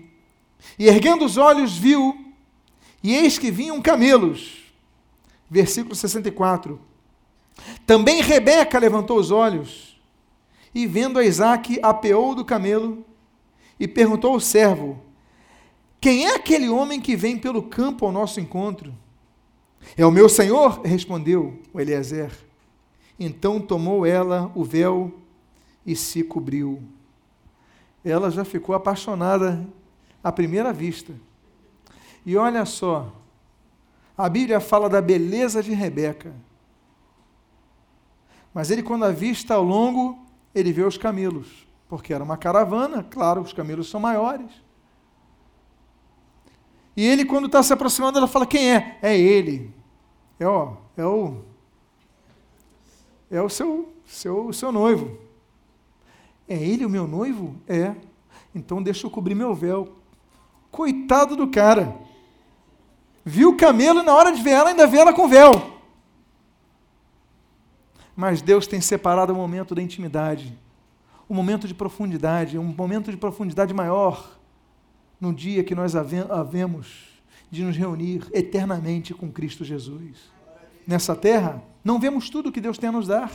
e erguendo os olhos, viu, e eis que vinham camelos. Versículo 64. Também Rebeca levantou os olhos, e vendo a Isaac, apeou do camelo, e perguntou ao servo: Quem é aquele homem que vem pelo campo ao nosso encontro? É o meu senhor, respondeu o Eliezer. Então tomou ela o véu e se cobriu. Ela já ficou apaixonada à primeira vista. E olha só, a Bíblia fala da beleza de Rebeca. Mas ele, quando avista ao longo, ele vê os camelos, porque era uma caravana, claro, os camelos são maiores. E ele, quando está se aproximando, ela fala: Quem é? É ele. É, ó, é o. É o seu, seu, seu noivo. É ele o meu noivo? É. Então deixa eu cobrir meu véu. Coitado do cara. Viu o camelo e na hora de ver ela, ainda vê ela com véu. Mas Deus tem separado o momento da intimidade, o momento de profundidade, um momento de profundidade maior no dia que nós havemos de nos reunir eternamente com Cristo Jesus. Nessa terra, não vemos tudo que Deus tem a nos dar.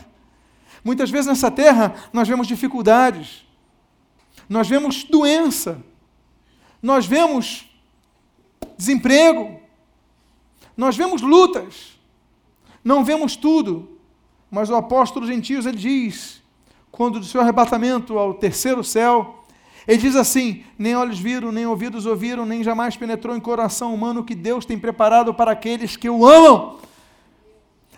Muitas vezes nessa terra nós vemos dificuldades, nós vemos doença, nós vemos desemprego, nós vemos lutas, não vemos tudo, mas o apóstolo Gentios ele diz, quando do seu arrebatamento ao terceiro céu, ele diz assim: nem olhos viram, nem ouvidos ouviram, nem jamais penetrou em coração humano o que Deus tem preparado para aqueles que o amam.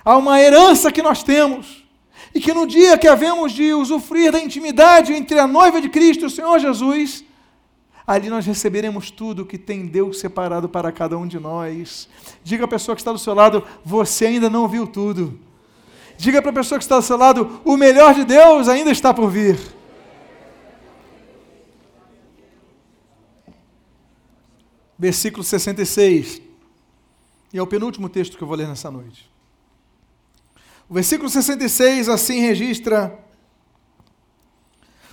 Há uma herança que nós temos, e que no dia que havemos de usufruir da intimidade entre a noiva de Cristo e o Senhor Jesus, ali nós receberemos tudo que tem Deus separado para cada um de nós. Diga à pessoa que está do seu lado: você ainda não viu tudo. Diga para a pessoa que está do seu lado: o melhor de Deus ainda está por vir. Versículo 66. E é o penúltimo texto que eu vou ler nessa noite. O versículo 66 assim registra: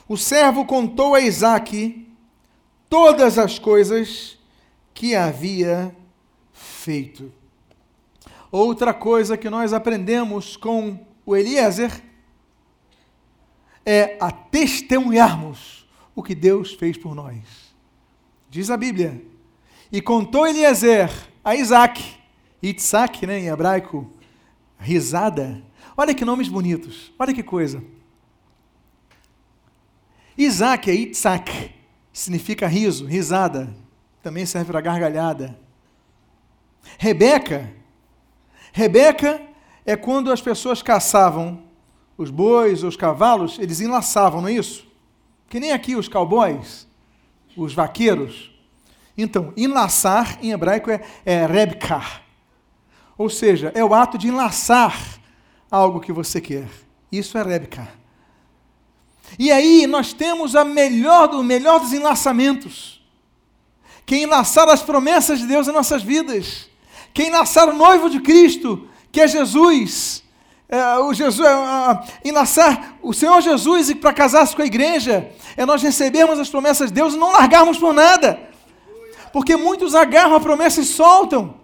O servo contou a Isaque todas as coisas que havia feito. Outra coisa que nós aprendemos com o Eliezer é a testemunharmos o que Deus fez por nós. Diz a Bíblia: E contou Eliezer a Isaac, Itzak, né, em hebraico, risada. Olha que nomes bonitos, olha que coisa. Isaac é Itzak, significa riso, risada, também serve para gargalhada. Rebeca, Rebeca é quando as pessoas caçavam os bois, os cavalos, eles enlaçavam, não é isso? Que nem aqui os cowboys, os vaqueiros. Então, enlaçar em hebraico é, é rebka, ou seja, é o ato de enlaçar algo que você quer. Isso é Rebka. E aí nós temos a melhor do melhor dos enlaçamentos. Quem enlaçar as promessas de Deus em nossas vidas. Quem o noivo de Cristo, que é Jesus. É, o Jesus é, enlaçar o Senhor Jesus para casar-se com a igreja. É nós recebermos as promessas de Deus e não largarmos por nada. Porque muitos agarram a promessa e soltam.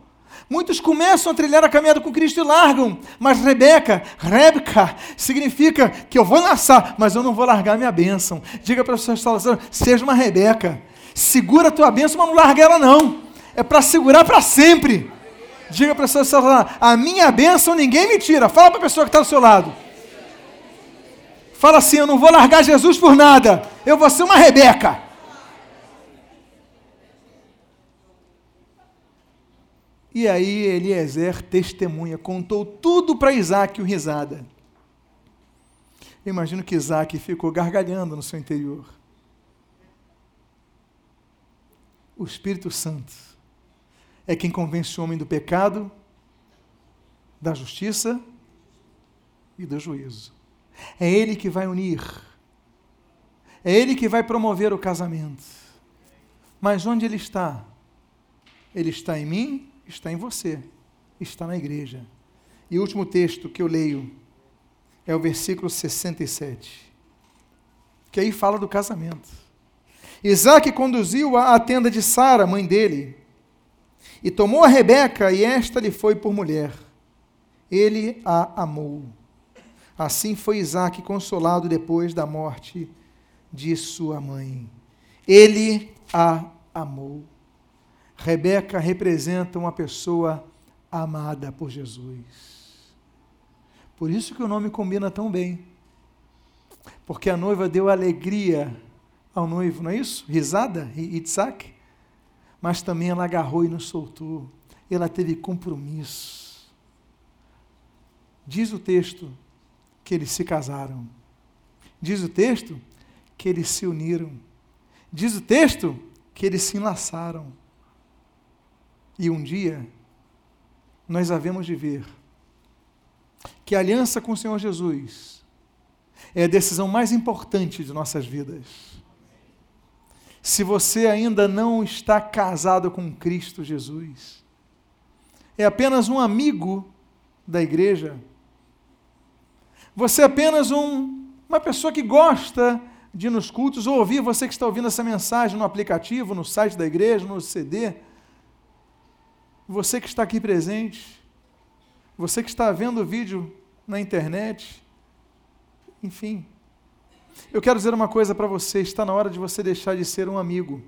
Muitos começam a trilhar a caminhada com Cristo e largam, mas Rebeca, Rebeca, significa que eu vou lançar, mas eu não vou largar minha bênção. Diga para a sua instalação, seja uma Rebeca. Segura a tua bênção, mas não larga ela não. É para segurar para sempre. Diga para a sua instalação, a minha bênção ninguém me tira. Fala para a pessoa que está do seu lado. Fala assim, eu não vou largar Jesus por nada. Eu vou ser uma Rebeca. E aí Eliezer testemunha, contou tudo para Isaac o risada. Eu imagino que Isaac ficou gargalhando no seu interior. O Espírito Santo é quem convence o homem do pecado, da justiça e do juízo. É Ele que vai unir. É Ele que vai promover o casamento. Mas onde Ele está? Ele está em mim está em você, está na igreja. E o último texto que eu leio é o versículo 67, que aí fala do casamento. Isaac conduziu a à tenda de Sara, mãe dele, e tomou a Rebeca, e esta lhe foi por mulher. Ele a amou. Assim foi Isaac consolado depois da morte de sua mãe. Ele a amou. Rebeca representa uma pessoa amada por Jesus. Por isso que o nome combina tão bem. Porque a noiva deu alegria ao noivo, não é isso? Risada, Itzak. Mas também ela agarrou e nos soltou. Ela teve compromisso. Diz o texto que eles se casaram. Diz o texto que eles se uniram. Diz o texto que eles se enlaçaram. E um dia, nós havemos de ver que aliança com o Senhor Jesus é a decisão mais importante de nossas vidas. Se você ainda não está casado com Cristo Jesus, é apenas um amigo da igreja, você é apenas um, uma pessoa que gosta de ir nos cultos ou ouvir você que está ouvindo essa mensagem no aplicativo, no site da igreja, no CD você que está aqui presente, você que está vendo o vídeo na internet, enfim. Eu quero dizer uma coisa para você: está na hora de você deixar de ser um amigo,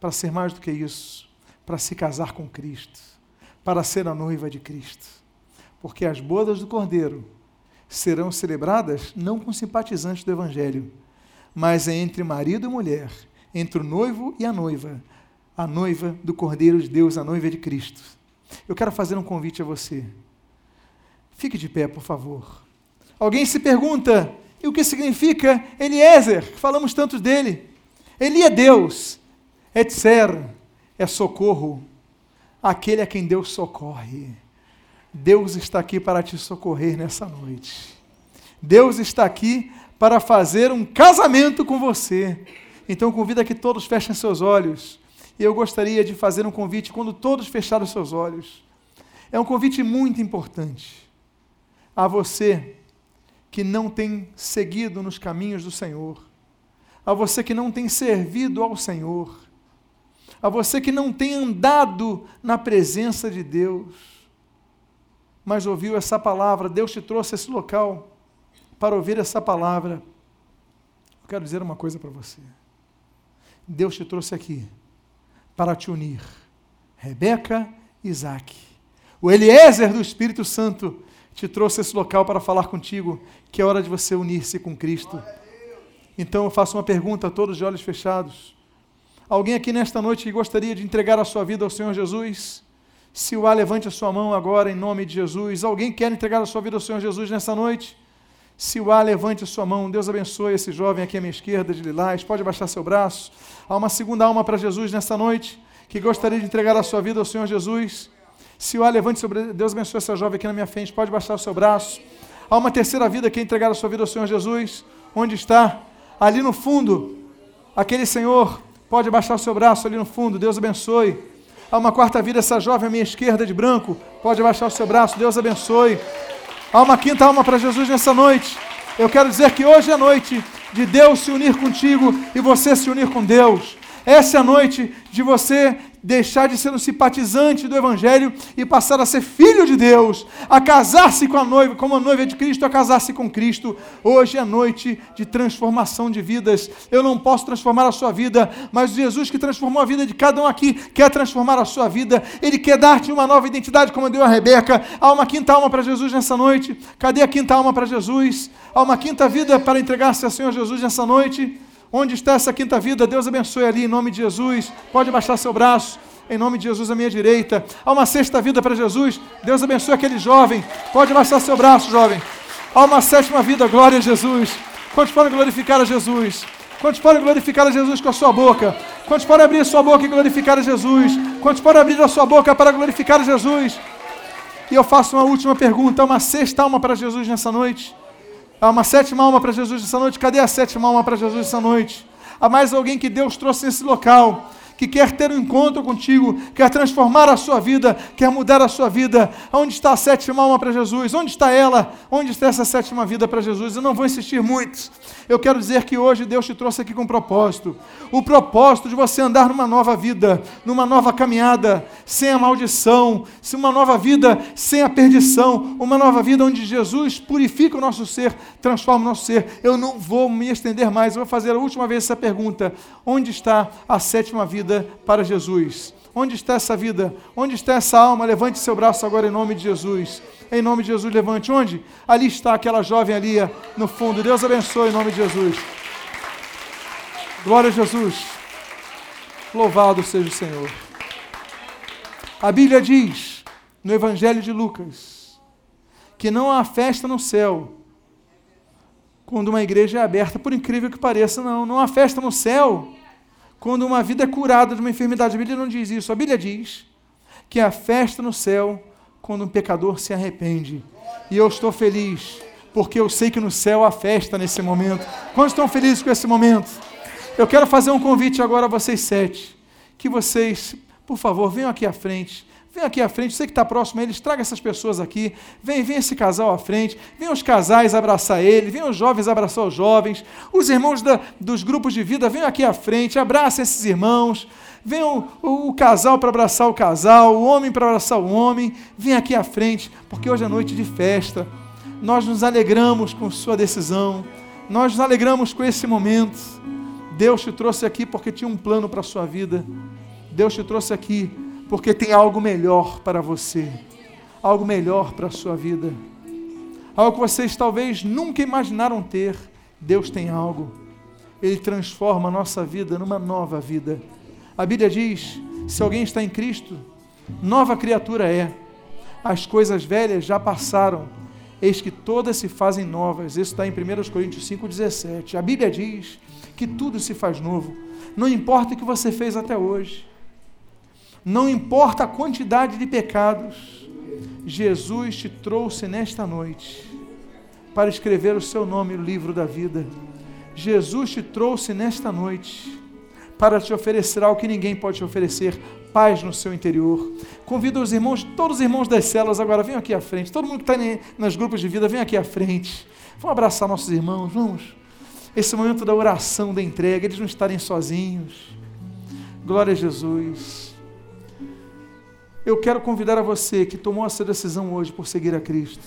para ser mais do que isso, para se casar com Cristo, para ser a noiva de Cristo. Porque as bodas do Cordeiro serão celebradas não com simpatizantes do Evangelho, mas é entre marido e mulher, entre o noivo e a noiva, a noiva do Cordeiro de Deus, a noiva de Cristo. Eu quero fazer um convite a você. Fique de pé, por favor. Alguém se pergunta: e o que significa Eliezer? Falamos tanto dele. Ele é Deus, Etzer, é socorro, aquele a quem Deus socorre. Deus está aqui para te socorrer nessa noite. Deus está aqui para fazer um casamento com você. Então convida que todos fechem seus olhos. E eu gostaria de fazer um convite quando todos fecharam seus olhos. É um convite muito importante a você que não tem seguido nos caminhos do Senhor, a você que não tem servido ao Senhor, a você que não tem andado na presença de Deus, mas ouviu essa palavra, Deus te trouxe esse local para ouvir essa palavra. Eu quero dizer uma coisa para você. Deus te trouxe aqui para te unir. Rebeca e Isaac. O Eliezer do Espírito Santo te trouxe esse local para falar contigo que é hora de você unir-se com Cristo. Então eu faço uma pergunta a todos de olhos fechados. Alguém aqui nesta noite gostaria de entregar a sua vida ao Senhor Jesus? Se o há, levante a sua mão agora em nome de Jesus. Alguém quer entregar a sua vida ao Senhor Jesus nesta noite? Se o há, levante a sua mão. Deus abençoe esse jovem aqui à minha esquerda, de lilás. Pode baixar seu braço. Há uma segunda alma para Jesus nesta noite, que gostaria de entregar a sua vida ao Senhor Jesus. Se o há, levante sobre Deus abençoe essa jovem aqui na minha frente. Pode baixar o seu braço. Há uma terceira vida que entregar a sua vida ao Senhor Jesus. Onde está? Ali no fundo. Aquele Senhor. Pode baixar o seu braço ali no fundo. Deus abençoe. Há uma quarta vida, essa jovem à minha esquerda de branco. Pode baixar o seu braço. Deus abençoe. Há uma quinta alma para Jesus nessa noite. Eu quero dizer que hoje é noite de Deus se unir contigo e você se unir com Deus. Essa é a noite de você deixar de ser um simpatizante do Evangelho e passar a ser filho de Deus, a casar-se com a noiva, como a noiva de Cristo, a casar-se com Cristo. Hoje é noite de transformação de vidas. Eu não posso transformar a sua vida, mas Jesus que transformou a vida de cada um aqui quer transformar a sua vida. Ele quer dar-te uma nova identidade, como deu a Rebeca. Há uma quinta alma para Jesus nessa noite. Cadê a quinta alma para Jesus? Há uma quinta vida para entregar-se ao Senhor Jesus nessa noite. Onde está essa quinta vida? Deus abençoe ali, em nome de Jesus. Pode baixar seu braço, em nome de Jesus, à minha direita. Há uma sexta vida para Jesus. Deus abençoe aquele jovem. Pode baixar seu braço, jovem. Há uma sétima vida, glória a Jesus. Quantos podem glorificar a Jesus? Quantos podem glorificar a Jesus com a sua boca? Quantos podem abrir a sua boca e glorificar a Jesus? Quantos podem abrir a sua boca para glorificar a Jesus? E eu faço uma última pergunta: uma sexta alma para Jesus nessa noite? Há uma sétima alma para Jesus essa noite. Cadê a sétima alma para Jesus essa noite? Há mais alguém que Deus trouxe nesse local que quer ter um encontro contigo, quer transformar a sua vida, quer mudar a sua vida. Onde está a sétima alma para Jesus? Onde está ela? Onde está essa sétima vida para Jesus? Eu não vou insistir muito. Eu quero dizer que hoje Deus te trouxe aqui com um propósito. O propósito de você andar numa nova vida, numa nova caminhada, sem a maldição, uma nova vida sem a perdição, uma nova vida onde Jesus purifica o nosso ser, transforma o nosso ser. Eu não vou me estender mais, eu vou fazer a última vez essa pergunta: onde está a sétima vida? Vida para Jesus. Onde está essa vida? Onde está essa alma? Levante seu braço agora em nome de Jesus. Em nome de Jesus, levante. Onde? Ali está aquela jovem ali no fundo. Deus abençoe em nome de Jesus. Glória a Jesus. Louvado seja o Senhor. A Bíblia diz, no Evangelho de Lucas, que não há festa no céu quando uma igreja é aberta, por incrível que pareça, não. Não há festa no céu quando uma vida é curada de uma enfermidade. A Bíblia não diz isso. A Bíblia diz que a festa no céu quando um pecador se arrepende. E eu estou feliz, porque eu sei que no céu há festa nesse momento. Quantos estão felizes com esse momento? Eu quero fazer um convite agora a vocês sete. Que vocês, por favor, venham aqui à frente. Vem aqui à frente, você que está próximo a eles, traga essas pessoas aqui. Vem, vem esse casal à frente. Vem os casais abraçar ele. Vem os jovens abraçar os jovens. Os irmãos da, dos grupos de vida, venham aqui à frente. Abraça esses irmãos. Vem o, o, o casal para abraçar o casal. O homem para abraçar o homem. Vem aqui à frente, porque hoje é noite de festa. Nós nos alegramos com sua decisão. Nós nos alegramos com esse momento. Deus te trouxe aqui porque tinha um plano para a sua vida. Deus te trouxe aqui porque tem algo melhor para você, algo melhor para a sua vida, algo que vocês talvez nunca imaginaram ter. Deus tem algo, Ele transforma a nossa vida numa nova vida. A Bíblia diz: se alguém está em Cristo, nova criatura é, as coisas velhas já passaram, eis que todas se fazem novas. Isso está em 1 Coríntios 5,17. A Bíblia diz que tudo se faz novo, não importa o que você fez até hoje. Não importa a quantidade de pecados, Jesus te trouxe nesta noite para escrever o seu nome no livro da vida. Jesus te trouxe nesta noite para te oferecer algo que ninguém pode te oferecer, paz no seu interior. Convido os irmãos, todos os irmãos das células agora, venham aqui à frente. Todo mundo que está nos grupos de vida, vem aqui à frente. Vamos abraçar nossos irmãos, vamos. Esse momento da oração, da entrega, eles não estarem sozinhos. Glória a Jesus. Eu quero convidar a você que tomou essa decisão hoje por seguir a Cristo,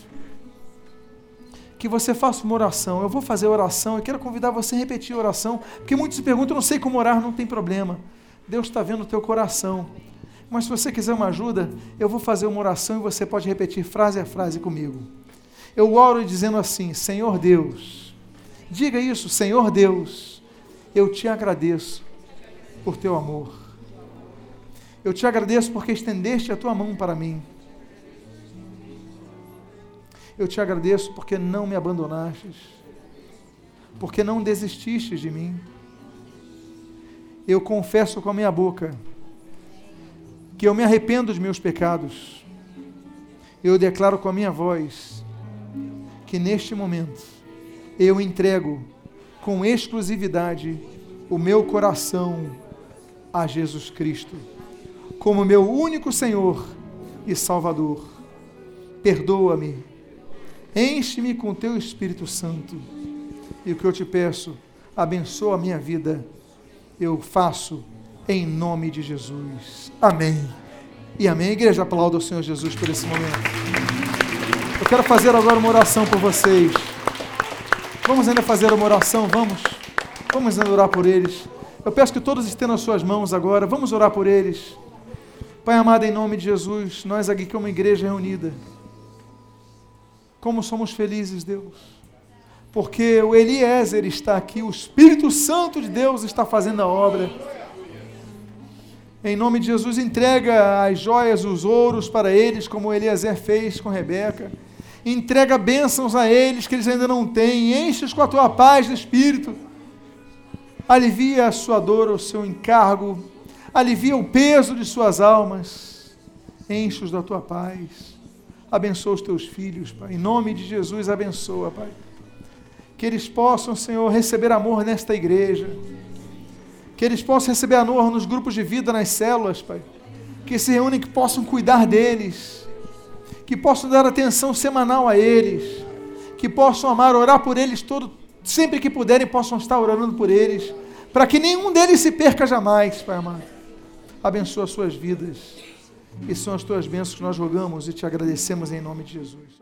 que você faça uma oração. Eu vou fazer oração, eu quero convidar você a repetir a oração, porque muitos se perguntam, eu não sei como orar, não tem problema. Deus está vendo o teu coração. Mas se você quiser uma ajuda, eu vou fazer uma oração e você pode repetir frase a frase comigo. Eu oro dizendo assim: Senhor Deus, diga isso, Senhor Deus, eu te agradeço por teu amor. Eu te agradeço porque estendeste a tua mão para mim. Eu te agradeço porque não me abandonastes, porque não desististes de mim. Eu confesso com a minha boca que eu me arrependo dos meus pecados. Eu declaro com a minha voz que neste momento eu entrego com exclusividade o meu coração a Jesus Cristo como meu único Senhor e Salvador. Perdoa-me, enche-me com teu Espírito Santo. E o que eu te peço, abençoa a minha vida. Eu faço em nome de Jesus. Amém. E amém. Igreja, aplauda o Senhor Jesus por esse momento. Eu quero fazer agora uma oração por vocês. Vamos ainda fazer uma oração, vamos? Vamos ainda orar por eles. Eu peço que todos estendam as suas mãos agora. Vamos orar por eles. Pai amado, em nome de Jesus, nós aqui como igreja reunida, como somos felizes, Deus, porque o Eliezer está aqui, o Espírito Santo de Deus está fazendo a obra. Em nome de Jesus, entrega as joias, os ouros para eles, como Eliezer fez com Rebeca. Entrega bênçãos a eles que eles ainda não têm. Enche-os com a tua paz do Espírito. Alivia a sua dor, o seu encargo. Alivia o peso de suas almas. Enche-os da tua paz. Abençoa os teus filhos, Pai. Em nome de Jesus, abençoa, Pai. Que eles possam, Senhor, receber amor nesta igreja que eles possam receber amor nos grupos de vida, nas células, Pai. Que se reúnem, que possam cuidar deles, que possam dar atenção semanal a eles, que possam amar, orar por eles todo, sempre que puderem, possam estar orando por eles, para que nenhum deles se perca jamais, Pai amado. Abençoa as suas vidas. E são as tuas bênçãos que nós rogamos e te agradecemos em nome de Jesus.